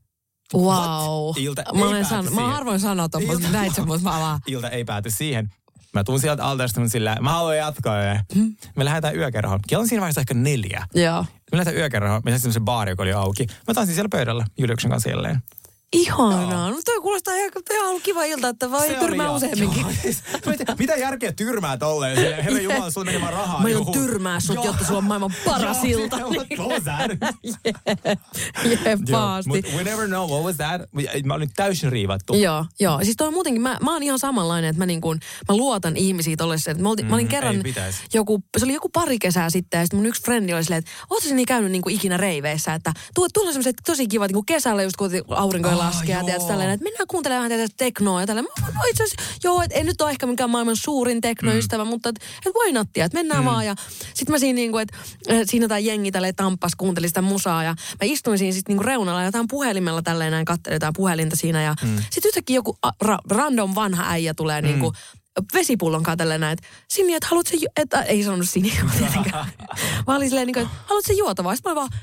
Wow. Ilta Mä, olen san- mä siihen. harvoin sanon ton, mutta näit sen, mutta mä vaan... Ilta ei pääty siihen. Mä tuun sieltä altaasta sillä, mä haluan jatkaa. Hmm. Me lähdetään yökerhoon. Kello on siinä vaiheessa ehkä neljä. Joo. Me lähdetään yökerhoon. Me lähdetään semmoisen baari, joka oli auki. Mä tanssin siellä pöydällä Juliuksen kanssa jälleen. Ihanaa. No toi kuulostaa ihan, ihan ollut kiva ilta, että voi Se tyrmää useamminkin. Mitä- Mitä järkeä tyrmää tolleen? Herra Jumala, sulla vaan rahaa. Mä aion tyrmää sut, jotta sulla on maailman paras ilta. what was that? Jep, paasti. we never know, what was that? Mä olin täysin riivattu. Joo, joo. Siis toi on muutenkin, mä, mä oon ihan samanlainen, että mä, niin kuin, mä luotan ihmisiä. Että mä, olin, mä olin Mm, kerran joku, se oli joku pari kesää sitten ja sitten mun yksi frendi oli silleen, että ootko sä niin käynyt niin kuin ikinä reiveissä, että tuo, tuolla on semmoiset tosi kivat niin kuin kesällä just kun aurinko ei laske ja joo. tiedät, tälleen, että mennään kuuntelemaan tätä teknoa ja tälleen. Mä, no itse asiassa, joo, että en nyt ole ehkä mikään maailman suurin teknoystävä, Mm. mutta että et why not, että mennään vaan ja sitten mä siinä niin kuin, että siinä tämä jengi tälleen tamppas, kuunteli sitä musaa ja mä istuin siinä sitten niin kuin reunalla ja jotain puhelimella tälleen näin katselin jotain puhelinta siinä ja mm. sitten yhtäkkiä joku a, ra, random vanha äijä tulee niin kuin vesipullon kanssa tälleen näin, että Sini, että haluatko ju- että ei sanonut Sini. Mä olin silleen niin kuin, että haluatko juotavaa? Sitten mä olin vaan,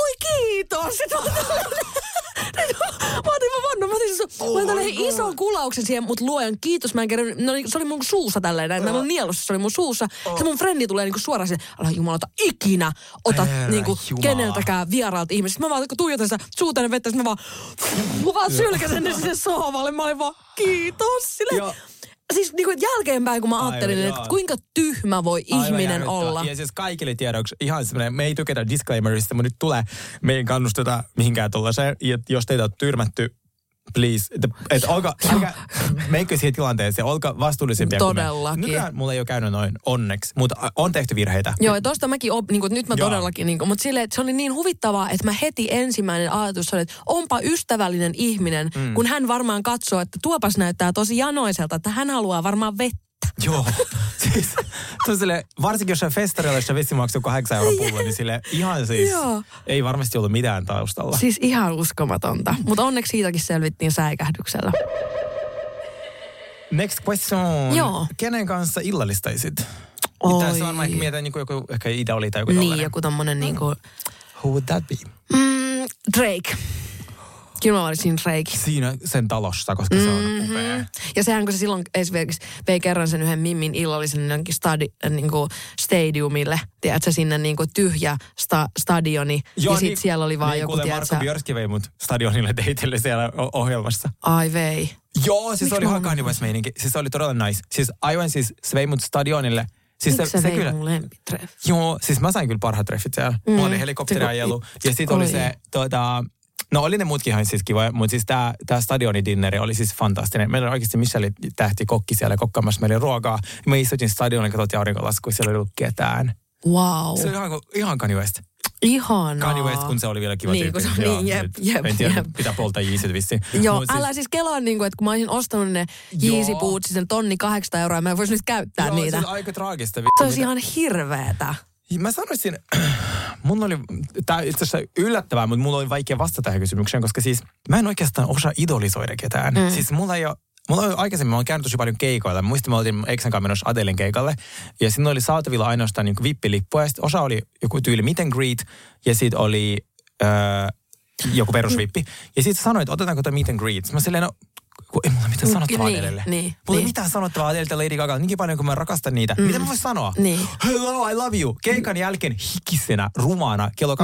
oi kiitos! otin tälleen ison kulauksen siihen, mutta luojan kiitos, mä en kerran, no, niin, se oli mun suussa tälleen näin, mä en ollut nielussa, se oli mun suussa. Se mun frendi tulee niinku suoraan siihen, älä jumalata ikinä ota Herra niinku Jumala. keneltäkään vieraalta ihmisestä. Mä vaan kun tuijotan sitä suutäinen vettä, mä vaan, mä vaan sylkäsen ne sinne sohvalle, mä olin vaan, kiitos. Sille. Siis niinku, että jälkeenpäin, kun mä ajattelin, Aivan, että joo. kuinka tyhmä voi Aivan ihminen järkyttävää. olla. Ja siis kaikille tiedoksi, ihan semmoinen, me ei tykätä disclaimerista, mutta nyt tulee, me ei kannusteta mihinkään tuollaiseen. Ja jos teitä on tyrmätty, please, et olkaa, älkää, meikö siihen tilanteeseen, olkaa vastuullisempia. kuin me. Todellakin. Nykyään mulla ei ole käynyt noin, onneksi, mutta on tehty virheitä. Joo, ja tosta mäkin, op, niin kuin, nyt mä Joo. todellakin, niin kuin, mutta silleen, että se oli niin huvittavaa, että mä heti ensimmäinen ajatus oli, että onpa ystävällinen ihminen, mm. kun hän varmaan katsoo, että tuopas näyttää tosi janoiselta, että hän haluaa varmaan vettä. Joo. siis, sille, varsinkin jos festarilla, jossa vesi maksaa 8 euroa pullo, niin sille ihan siis Joo. ei varmasti ollut mitään taustalla. Siis ihan uskomatonta. Mutta onneksi siitäkin selvittiin säikähdyksellä. Next question. Joo. Kenen kanssa illallistaisit? Oi. Tässä on ehkä mietin niin joku ehkä idoli tai joku Niin, tollainen. joku tommonen niin kuin, Who would that be? mm, Drake. Kyllä mä olisin Drake. Siinä sen talossa, koska se on upea. Ja sehän kun se silloin esimerkiksi vei kerran sen yhden Mimmin illallisen jonnekin stadi, niin kuin stadiumille, tiedätkö, sinne niin kuin tyhjä sta, stadioni. ja sitten siellä oli vaan niin, joku, kuule, tiedätkö, Marko Björski vei mut stadionille deitelle siellä ohjelmassa. ai vei. Joo, siis Miksi oli kanivas meininki. Siis se oli todella nice. Siis aivan siis se vei mut stadionille. Siis Miksi se, se, kyllä, mun lempitreffi? Joo, siis mä sain kyllä parhaat treffit siellä. Mm. Mulla oli helikopteriajelu. Ja sitten oli se, tuota, no oli ne muutkin ihan siis kivoja, mutta siis tää, tää stadionidinneri oli siis fantastinen. Meillä oli oikeasti Michelle tähti kokki siellä kokkaamassa meille ruokaa. Me istuttiin stadionille, katsottiin aurinkolasku, siellä ei ollut ketään. Wow. Se oli ihan, ihan Kanye West. Ihanaa. Kanye West, kun se oli vielä kiva Niin, tyyppi. kun se- niin, jep, jep, En tiedä, jep. pitää polttaa jiisit vissiin. Joo, Mut älä siis kelaa niin kuin, että kun mä olisin ostanut ne Bootsin sen tonni 800 euroa, mä en voisi nyt käyttää joo, niitä. Se on aika traagista. Se olisi ihan hirveetä. Mä sanoisin, mun oli, tää itse asiassa yllättävää, mutta mulla oli vaikea vastata tähän kysymykseen, koska siis mä en oikeastaan osaa idolisoida ketään. Mm. Siis mulla ei ole, Mulla oli aikaisemmin, mä oon käynyt tosi paljon keikoilla. Mä muistin, mä olin Eksän kanssa menossa Adelen keikalle. Ja siinä oli saatavilla ainoastaan niin vippilippuja. Ja osa oli joku tyyli meet and greet. Ja sitten oli öö, joku perusvippi. Ja sitten sanoit, että otetaanko tämä meet and greet. Mä silleen, no, kun ei mulla mitään sanottavaa Niin, Adelelle. niin, mulla ei niin. mitään sanottavaa Adelelle Lady Gaga. Niinkin paljon, kun mä rakastan niitä. Mm. Mitä mä voisin sanoa? Niin. Hello, I love you. Keikan jälkeen hikisenä, rumana, kello 23.35,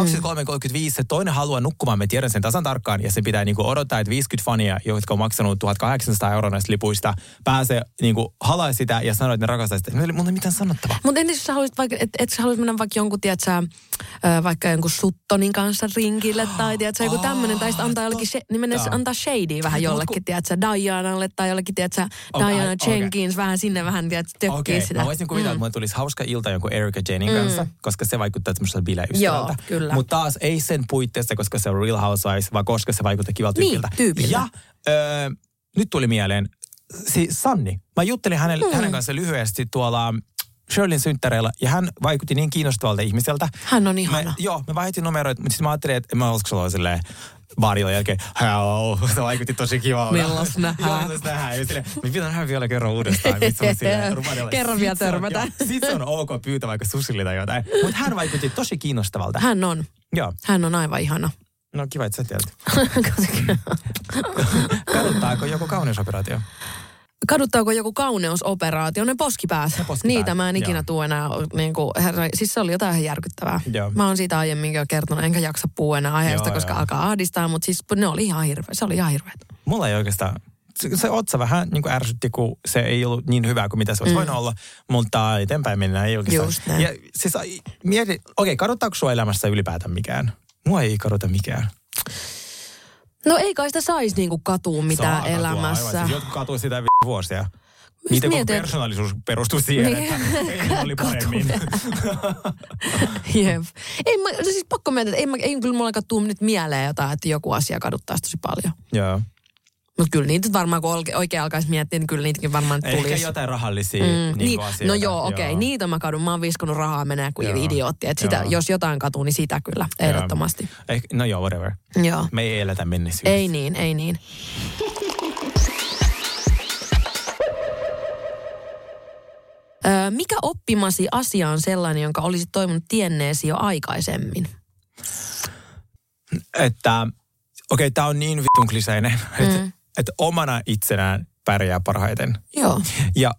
se toinen haluaa nukkumaan, mä tiedän sen tasan tarkkaan, ja se pitää niinku odottaa, että 50 fania, jotka on maksanut 1800 euroa näistä lipuista, pääsee niinku halaa sitä ja sanoo, että ne rakastaa sitä. Mulla ei mitään sanottavaa. Mutta entäs jos sä haluaisit vaikka, et, et sä haluaisit mennä vaikka jonkun, tiedätkö, vaikka jonkun Suttonin kanssa rinkille tai tiedätkö, joku tämmöinen, tai sitten antaa jollekin, niin mennä antaa shadea vähän jollekin, tiedätkö, Dianalle tai jollekin, tiedätkö, Okei, Diana okei. Jenkins, vähän sinne vähän, tiedätkö, tökkii Okei, sitä. mä voisin kuvitella, että mulle tulisi hauska ilta jonkun Erika Jenin kanssa, koska se vaikuttaa semmoiselta bileystävältä. Joo. Mutta taas ei sen puitteissa, koska se on Real Housewives, vaan koska se vaikuttaa kivalta Niin, tyypiltä. Ja öö, nyt tuli mieleen, siis Sanni. Mä juttelin hänen, Hmm. hänen kanssa lyhyesti tuolla Shirleyn synttäreillä, ja hän vaikutti niin kiinnostavalta ihmiseltä. Hän on ihana. Me, joo, me vaihdettiin numeroita, mutta sitten mä ajattelin, että mä olisiko silleen baarilla jälkeen, hello, se vaikutti tosi kivalta. Milloin nähdään? Milloin nähdään. Ja silleen, me pitää nähdä vielä kerran uudestaan. rumanilla. Kerran vielä törmätä. joo, Sit se on ok pyytää vaikka susille tai jotain. Mutta hän vaikutti tosi kiinnostavalta. Hän on. Joo, Hän on aivan ihana. no kiva, että sä tiedät. Peruttaako joku kauneusoperaatio? Kaduttaako joku kauneusoperaatio, ne poskipäät. Ne poskipäät, Niitä mä en ikinä joo. tuu enää, niin kuin, herra, siis se oli jotain ihan järkyttävää. Joo. Mä oon siitä aiemmin jo kertonut, enkä jaksa puhua enää aiheesta, Joo, koska joo. alkaa ahdistaa, mutta siis ne oli ihan hirveä, se oli ihan hirveä. Mulla ei oikeastaan, se, se otsa vähän niin kuin ärsytti, kun se ei ollut niin hyvä kuin mitä se olisi mm. voinut olla, mutta eteenpäin mennään ei oikeastaan. Just näin. Ja siis mieti, okei, okay, kadottaako sua elämässä ylipäätään mikään? Mua ei kadota mikään. No ei kai sitä saisi niinku katua mitään Saa katua, elämässä. Aivan. Siis jotkut katuu sitä vi- vuosia. Niitä koko mietin, persoonallisuus perustuu siihen, Niin. että eilen oli paremmin. Jep. Ei, mä, siis pakko miettiä, että ei, mä, ei kyllä mulla tuu nyt mieleen jotain, että joku asia kaduttaisi tosi paljon. Joo. Mutta kyllä niitä varmaan, kun oikein alkaisi miettiä, niin kyllä niitäkin varmaan Ehkä tulisi. jotain rahallisia Mm, niin, niin, asioita. no joo, okei, okay, niitä mä kadun. Mä oon viskunut rahaa menee kuin Joo. idiootti. Et sitä, Joo. jos jotain katuu, niin sitä kyllä, ehdottomasti. Eh, no joo, whatever. Joo. Me ei eletä menneisyydessä. Ei niin, ei niin. Mikä oppimasi asia on sellainen, jonka olisit toivonut tienneesi jo aikaisemmin? Että, okei, okay, tämä on niin vitun kliseinen, mm. että, että omana itsenään pärjää parhaiten. Joo. Ja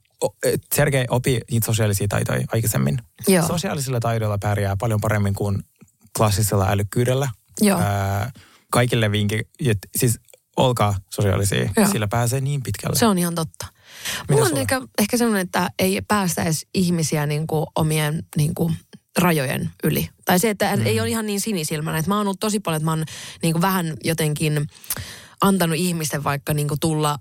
et Sergei opi niitä sosiaalisia taitoja aikaisemmin. Joo. Sosiaalisilla taidoilla pärjää paljon paremmin kuin klassisella älykkyydellä. Joo. Ää, kaikille vinkki, että siis olkaa sosiaalisia, Joo. sillä pääsee niin pitkälle. Se on ihan totta. Mulla on sulla? ehkä, ehkä semmoinen, että ei päästäisi ihmisiä niin kuin omien niin kuin rajojen yli. Tai se, että mm. ei ole ihan niin sinisilmäinen. Että mä oon ollut tosi paljon, että mä oon niin kuin vähän jotenkin antanut ihmisten vaikka niin kuin tulla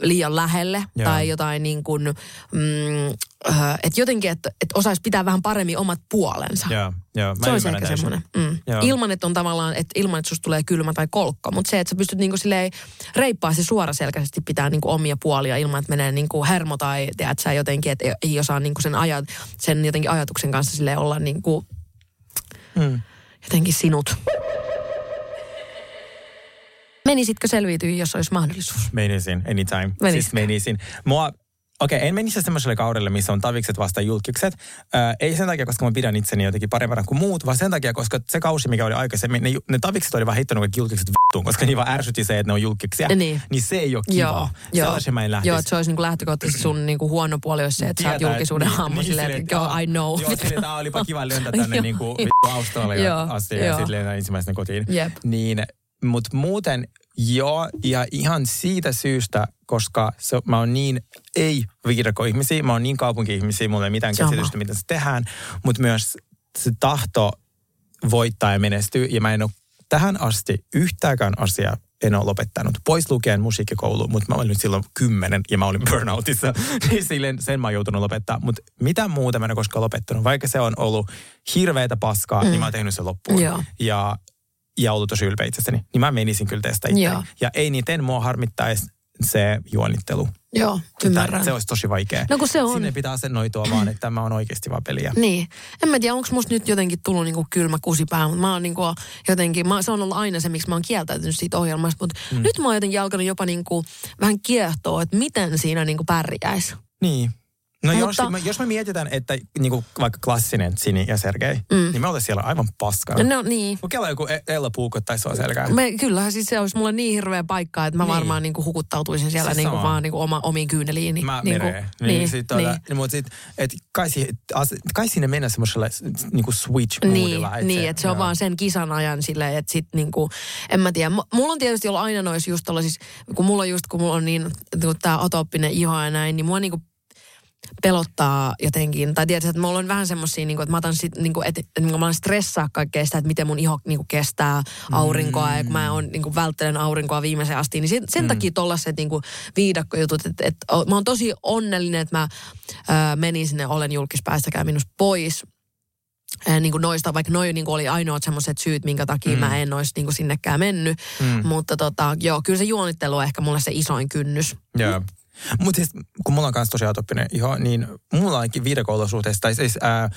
liian lähelle Joo. tai jotain niin kuin, mm, äh, että jotenkin, että, että osaisi pitää vähän paremmin omat puolensa. Joo, joo. Mä Se olisi ymmärrän ehkä semmoinen. Mm. Joo. Ilman, että on tavallaan, että ilman, että susta tulee kylmä tai kolkka. Mutta se, että sä pystyt niinku silleen reippaasti suoraselkäisesti pitää niinku omia puolia ilman, että menee niinku hermo tai tiedät sä jotenkin, että ei, ei osaa niinku sen, ajat, sen jotenkin ajatuksen kanssa silleen olla niinku Mm. jotenkin sinut. Menisitkö selviytyä, jos olisi mahdollisuus? Menisin, anytime. Menisit. Siis menisin. Mua, okei, okay, en menisi semmoiselle kaudelle, missä on tavikset vasta julkikset. Äh, ei sen takia, koska mä pidän itseni jotenkin parempana kuin muut, vaan sen takia, koska se kausi, mikä oli aikaisemmin, ne, ne tavikset oli vaan heittänyt kaikki julkikset vittuun, koska niin vaan ärsytti se, että ne on julkiksia. Niin. niin se ei ole kiva. Sellaisen mä en lähtisi. Joo, että se olisi niinku lähtökohtaisesti sun niinku huono puoli, olisi se, että sä oot julkisuuden niin- hahmo niin silleen, että joo, I know. Joo, silleen, että olipa kiva lentää tänne Joo. niinku vittu Australiaan Joo, asti ja joo. sitten lennää ensimmäisenä kotiin. Jep. Niin, mutta muuten joo, ja ihan siitä syystä, koska se, mä oon niin ei viidakko-ihmisiä, mä oon niin kaupunki-ihmisiä, mulla ei mitään Sama. käsitystä, mitä se tehdään, mutta myös se tahto voittaa ja menestyä, ja mä en ole tähän asti yhtäkään asiaa en ole lopettanut. Pois lukien musiikkikoulu, mutta mä olin nyt silloin kymmenen ja mä olin burnoutissa. niin silleen sen mä oon joutunut lopettaa. Mutta mitä muuta mä en ole koskaan lopettanut. Vaikka se on ollut hirveätä paskaa, mm. niin mä oon tehnyt sen loppuun. Joo. Ja, ja ollut tosi ylpeä itsestäni. Niin mä menisin kyllä testaa itseäni. Joo. Ja ei niiden mua harmittaisi se juonittelu. Joo, ymmärrän. Se olisi tosi vaikea. No kun se on. Sinne pitää asennoitua vaan, että mä oon oikeasti vaan peliä. Niin. En mä tiedä, onko musta nyt jotenkin tullut niinku kylmä kusipää, mutta mä oon niinku jotenkin, mä, se on ollut aina se, miksi mä oon kieltäytynyt siitä ohjelmasta, mutta mm. nyt mä oon jotenkin alkanut jopa niinku vähän kiehtoa, että miten siinä niinku pärjäisi. Niin. No Mutta- jos, jos me mietitään, että niinku vaikka klassinen Sini ja Sergei, mm. niin me oltaisiin siellä aivan paskana. No niin. Kun joku E- Ella puukottaisi sua selkään. Me, kyllähän siis se olisi mulle niin hirveä paikka, että mä Niin. varmaan niinku hukuttautuisin siellä Siis niinku sama. vaan niinku oma, omiin kyyneliin. Niin, Mä niinku, mereen. Niin, niin, sit, tuota, niin. Mutta sit, et kai, as, kai sinne mennä semmoiselle niinku switch Niin, moodilla. et niin että se on joo. vaan sen kisan ajan silleen, että sit niinku, en mä tiedä. Mulla on tietysti ollut aina nois just siis, kun mulla on just, kun mulla on niin, niin tää atooppinen iho ja näin, niin mua niinku pelottaa jotenkin, tai tiedätkö, että mulla on vähän semmosia, niin kuin, että mä otan sit, niin kuin, että, että niin kuin mä alan stressaa kaikkea sitä, että miten mun iho niin kuin, kestää aurinkoa, ja kun mä on, niin kuin, välttelen aurinkoa viimeisen asti, niin sen, sen mm. takia tollaset niin kuin, viidakkojutut, että, että mä oon tosi onnellinen, että mä ää, menin sinne Olen julkispäästäkään minusta pois, niin kuin noista, vaikka noi niin kuin oli ainoat semmoiset syyt, minkä takia mm. mä en olisi niin kuin sinnekään mennyt. Mm. Mutta tota, joo, kyllä se juonittelu on ehkä mulle se isoin kynnys. Joo. Mutta siis, kun mulla on kanssa tosi atopinen iho, niin mulla ainakin viidakko-olosuhteissa, tai siis ää,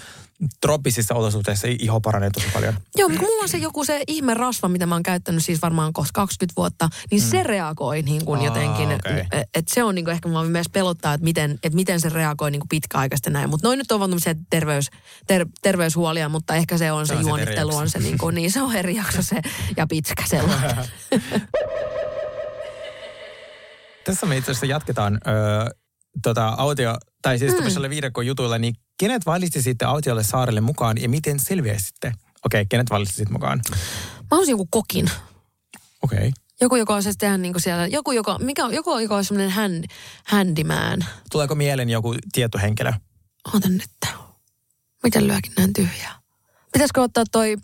tropisissa olosuhteissa iho paranee tosi paljon. Joo, mutta mulla on se joku se ihme rasva, mitä mä oon käyttänyt siis varmaan kohta 20 vuotta, niin mm. se reagoi niin kuin Aa, jotenkin. okei. Että et se on niin kuin ehkä mua myös pelottaa, että miten, et miten se reagoi niin kuin pitkäaikaisesti näin. Mutta noin nyt on vaan terveys, ter, terveyshuolia, mutta ehkä se on se, Se on se juonittelu on se niin kuin, niin se on eri jakso se ja pitkä sellainen. Tässä me itse asiassa jatketaan ö, tota, autio, tai siis mm. viidakon jutuilla, niin kenet valitsi sitten autiolle saarelle mukaan ja miten selviäisitte? Okei, okay, kenet sitten mukaan? Mä haluaisin joku kokin. Okei. Okay. Joku, joka olisi tehdä niin kuin siellä, joku, joka, mikä, joku, joka olisi semmoinen hand, handyman. Tuleeko mieleen joku tietty henkilö? Oota nyt. Miten lyökin näin tyhjää? Pitäisikö ottaa toi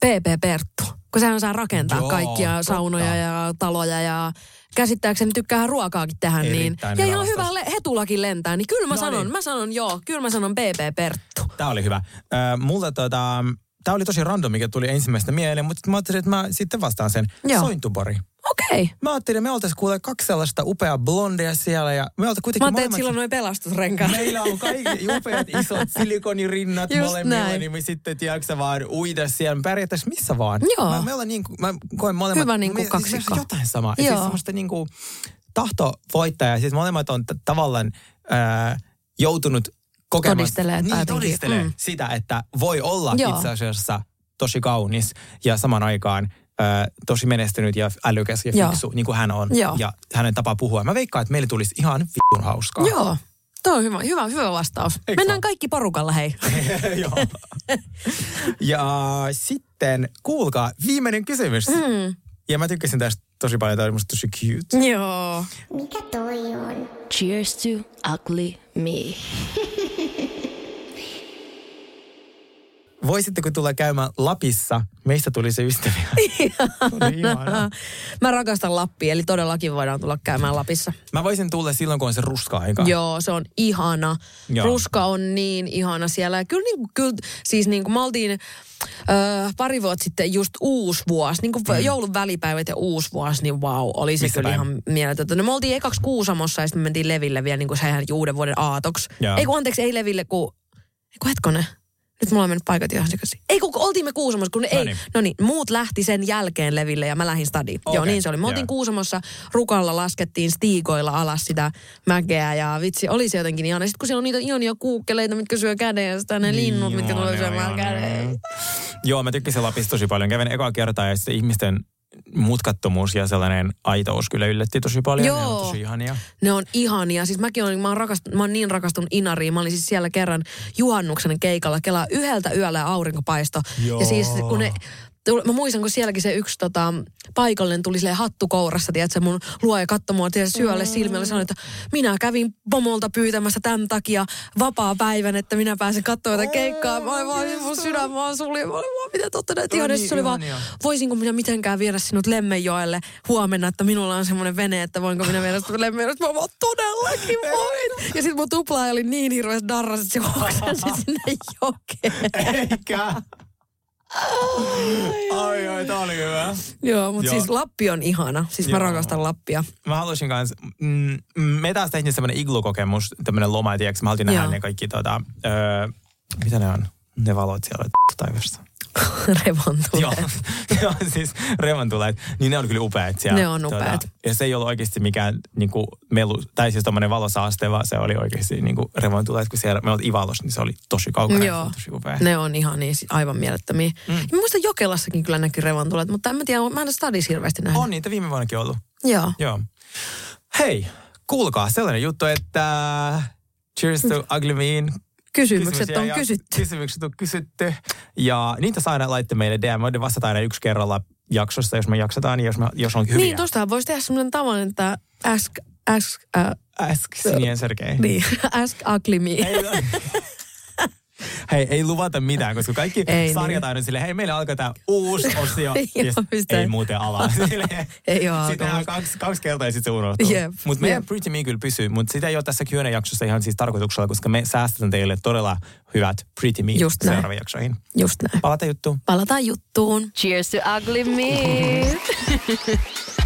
PP Perttu? Kun sehän saa rakentaa Joo, kaikkia totta. saunoja ja taloja ja käsittääkseni tykkää ruokaakin tehdä niin. Erittäin Ja hyvä ihan hyvä le- hetulakin lentää, niin kyllä mä No sanon, niin. mä sanon joo, kyllä mä sanon PP Perttu. Tämä oli hyvä. Äh, mulla tota, tämä oli tosi random, mikä tuli ensimmäistä mieleen, mutta mä ajattelin, että mä sitten vastaan sen. Joo. Sointubori. Okei. Okay. Mä ajattelin, että me oltaisiin kuule kaksi sellaista upeaa blondia siellä ja me oltaisiin kuitenkin Mä ajattelin, että molemmat- sillä on noin pelastusrenkaat. Meillä on kaikki upeat isot silikonirinnat Just molemmilla, näin. niin me sitten tiedätkö vaan uida siellä, me pärjättäisiin missä vaan. Joo. Mä, me ollaan niin kuin, mä koen molemmat. Hyvä niin kuin me- siis kaksikko. jotain samaa. Ja Joo. siis semmoista niin kuin tahto voittaa ja siis molemmat on t- tavallaan ää, joutunut kokemaan. Todistelee niin, todistelee mm. sitä, että voi olla Joo. itse asiassa tosi kaunis ja saman aikaan tosi menestynyt ja älykäs ja Joo. fiksu, niin kuin hän on. Joo. Ja hänen tapa puhua. Mä veikkaan, että meille tulisi ihan vittun hauskaa. Joo. Tuo on hyvä, hyvä, hyvä vastaus. Eikö Mennään vaan? kaikki porukalla, hei. Joo. ja sitten, kuulkaa, viimeinen kysymys. Mm. Ja mä tykkäsin tästä tosi paljon, tämä oli musta tosi cute. Joo. Mikä toi on? Cheers to ugly me. Voisitteko tulla käymään Lapissa? Meistä tuli se ystäviä. Ihanaa. Mä rakastan Lappia, eli todellakin voidaan tulla käymään Lapissa. Mä voisin tulla silloin, kun on se ruska-aika. Joo, se on ihana. Joo. Ruska on niin ihana siellä. Ja Kyllä, niin kuin, kyllä siis niin kuin me oltiin ö, pari vuotta sitten just uusi vuosi, niin kuin mm. joulun välipäivät ja uusi vuosi, niin wow, oli se Missä kyllä päin? ihan mieletöntä. No me oltiin ekaksi Kuusamossa ja sitten me mentiin Leville vielä niin kuin sehän uuden vuoden aatoksi. Joo. Ei kun anteeksi, ei Leville, kun, ei kun hetkonen. Nyt mulla on mennyt paikat ihan sekaisin. Ei kun oltiin me Kuusamossa, kun ne, ei. No niin, muut lähti sen jälkeen Leville ja mä lähdin stadiin. Joo, Okei, niin se oli. Me oltiin joo. Kuusamossa rukalla laskettiin stiikoilla alas sitä mäkeä ja vitsi, oli se jotenkin ihana. Sitten kun siellä on niitä ihania kuukkeleita, mitkä syö käden ja sitten ne linnut, mitkä Joo, tulee syömään käden. Joo, mä tykkäsin Lapista tosi paljon. Kävin ekaa kertaa ja sitten ihmisten mutkattomuus ja sellainen aitous kyllä yllätti tosi paljon. Ne Joo. on tosi ihania. Ne on ihania. Siis mäkin olen, mä oon, rakast, mä oon niin rakastunut Inariin. Mä olin siis siellä kerran juhannuksen keikalla. Kelaa yhdeltä yöllä ja aurinkopaisto. Joo. Ja siis kun ne, mä muistan, kun sielläkin se yksi tota, paikallinen tuli silleen hattu kourassa, tiedätkö, mun luoja katsoi mua tiedätkö, syölle silmille ja sanoi, että minä kävin pomolta pyytämässä tämän takia vapaa päivän, että minä pääsen katsomaan tätä keikkaa. Mä olin vaan, mun sydän vaan suli. Mä olin vaan, mitä totta näitä ihania. niin Se oli vaan, voisinko minä mitenkään viedä sinut Lemmenjoelle huomenna, että minulla on semmoinen vene, että voinko minä viedä sinut Lemmenjoelle. Mä vaan todellakin voin. Ja sitten mun tuplaaja oli niin hirveästi darras, että se sinne jokeen. Eikä. Ai, ai, tää oli hyvä. Joo, mutta siis Lappi on ihana. Siis mä Joo. rakastan Lappia. Mä haluaisin kans, mm, me taas tehtiin semmoinen iglu-kokemus, tämmöinen loma, tiedätkö, mä haluttiin nähdä Joo. ne kaikki tota, öö, mitä ne on, ne valot siellä taivasta. Revontuleet. Joo, joo, siis revontuleet, niin ne on kyllä upeat siellä. Ne on upeat. ja se ei ollut oikeasti mikään niinku, melu, tai siis tommonen valosaaste, vaan se oli oikeasti niinku, revontuleet, kun siellä me oltiin Ivalossa, niin se oli tosi kaukana, Joo. tosi upea. Ne on ihan niin, aivan mielettömiä. Mm. Mä muistan Jokelassakin kyllä näkyy revontulet, mutta en mä tiedä, mä en ole stadissa hirveästi nähnyt. On niitä viime vuonnakin ollut. Joo. Joo. Hei, kuulkaa sellainen juttu, että cheers to ugly mean. Kysymykset on kysytty. Kysymykset on kysytty. Ja niitä saadaan laittaa meille DM. Me vastataan aina yksi kerralla jaksossa, jos me jaksetaan, jos, me, jos on hyviä. Niin, tostahan voisi tehdä semmoinen tavan, että ask, ask, äh, Ask Sinien Sergei. niin, ask ugly me. Ei, hei, ei luvata mitään, koska kaikki Ei sarjat niin. aina silleen, hei meillä alkaa tämä uusi osio, ja ei muuten ala. Ei oo Sitten tehdään kaksi, kaksi kertaa ja sitten se unohtuu. Jep, Mutta meidän jep. Pretty Me kyllä pysyy, mutta sitä ei ole tässä Q&A-jaksossa ihan siis tarkoituksella, koska me säästetään teille todella hyvät Pretty Me Just näin. seuraaviin jaksoihin. Just näin. Palata juttuun. Palataan juttuun. Cheers to ugly me.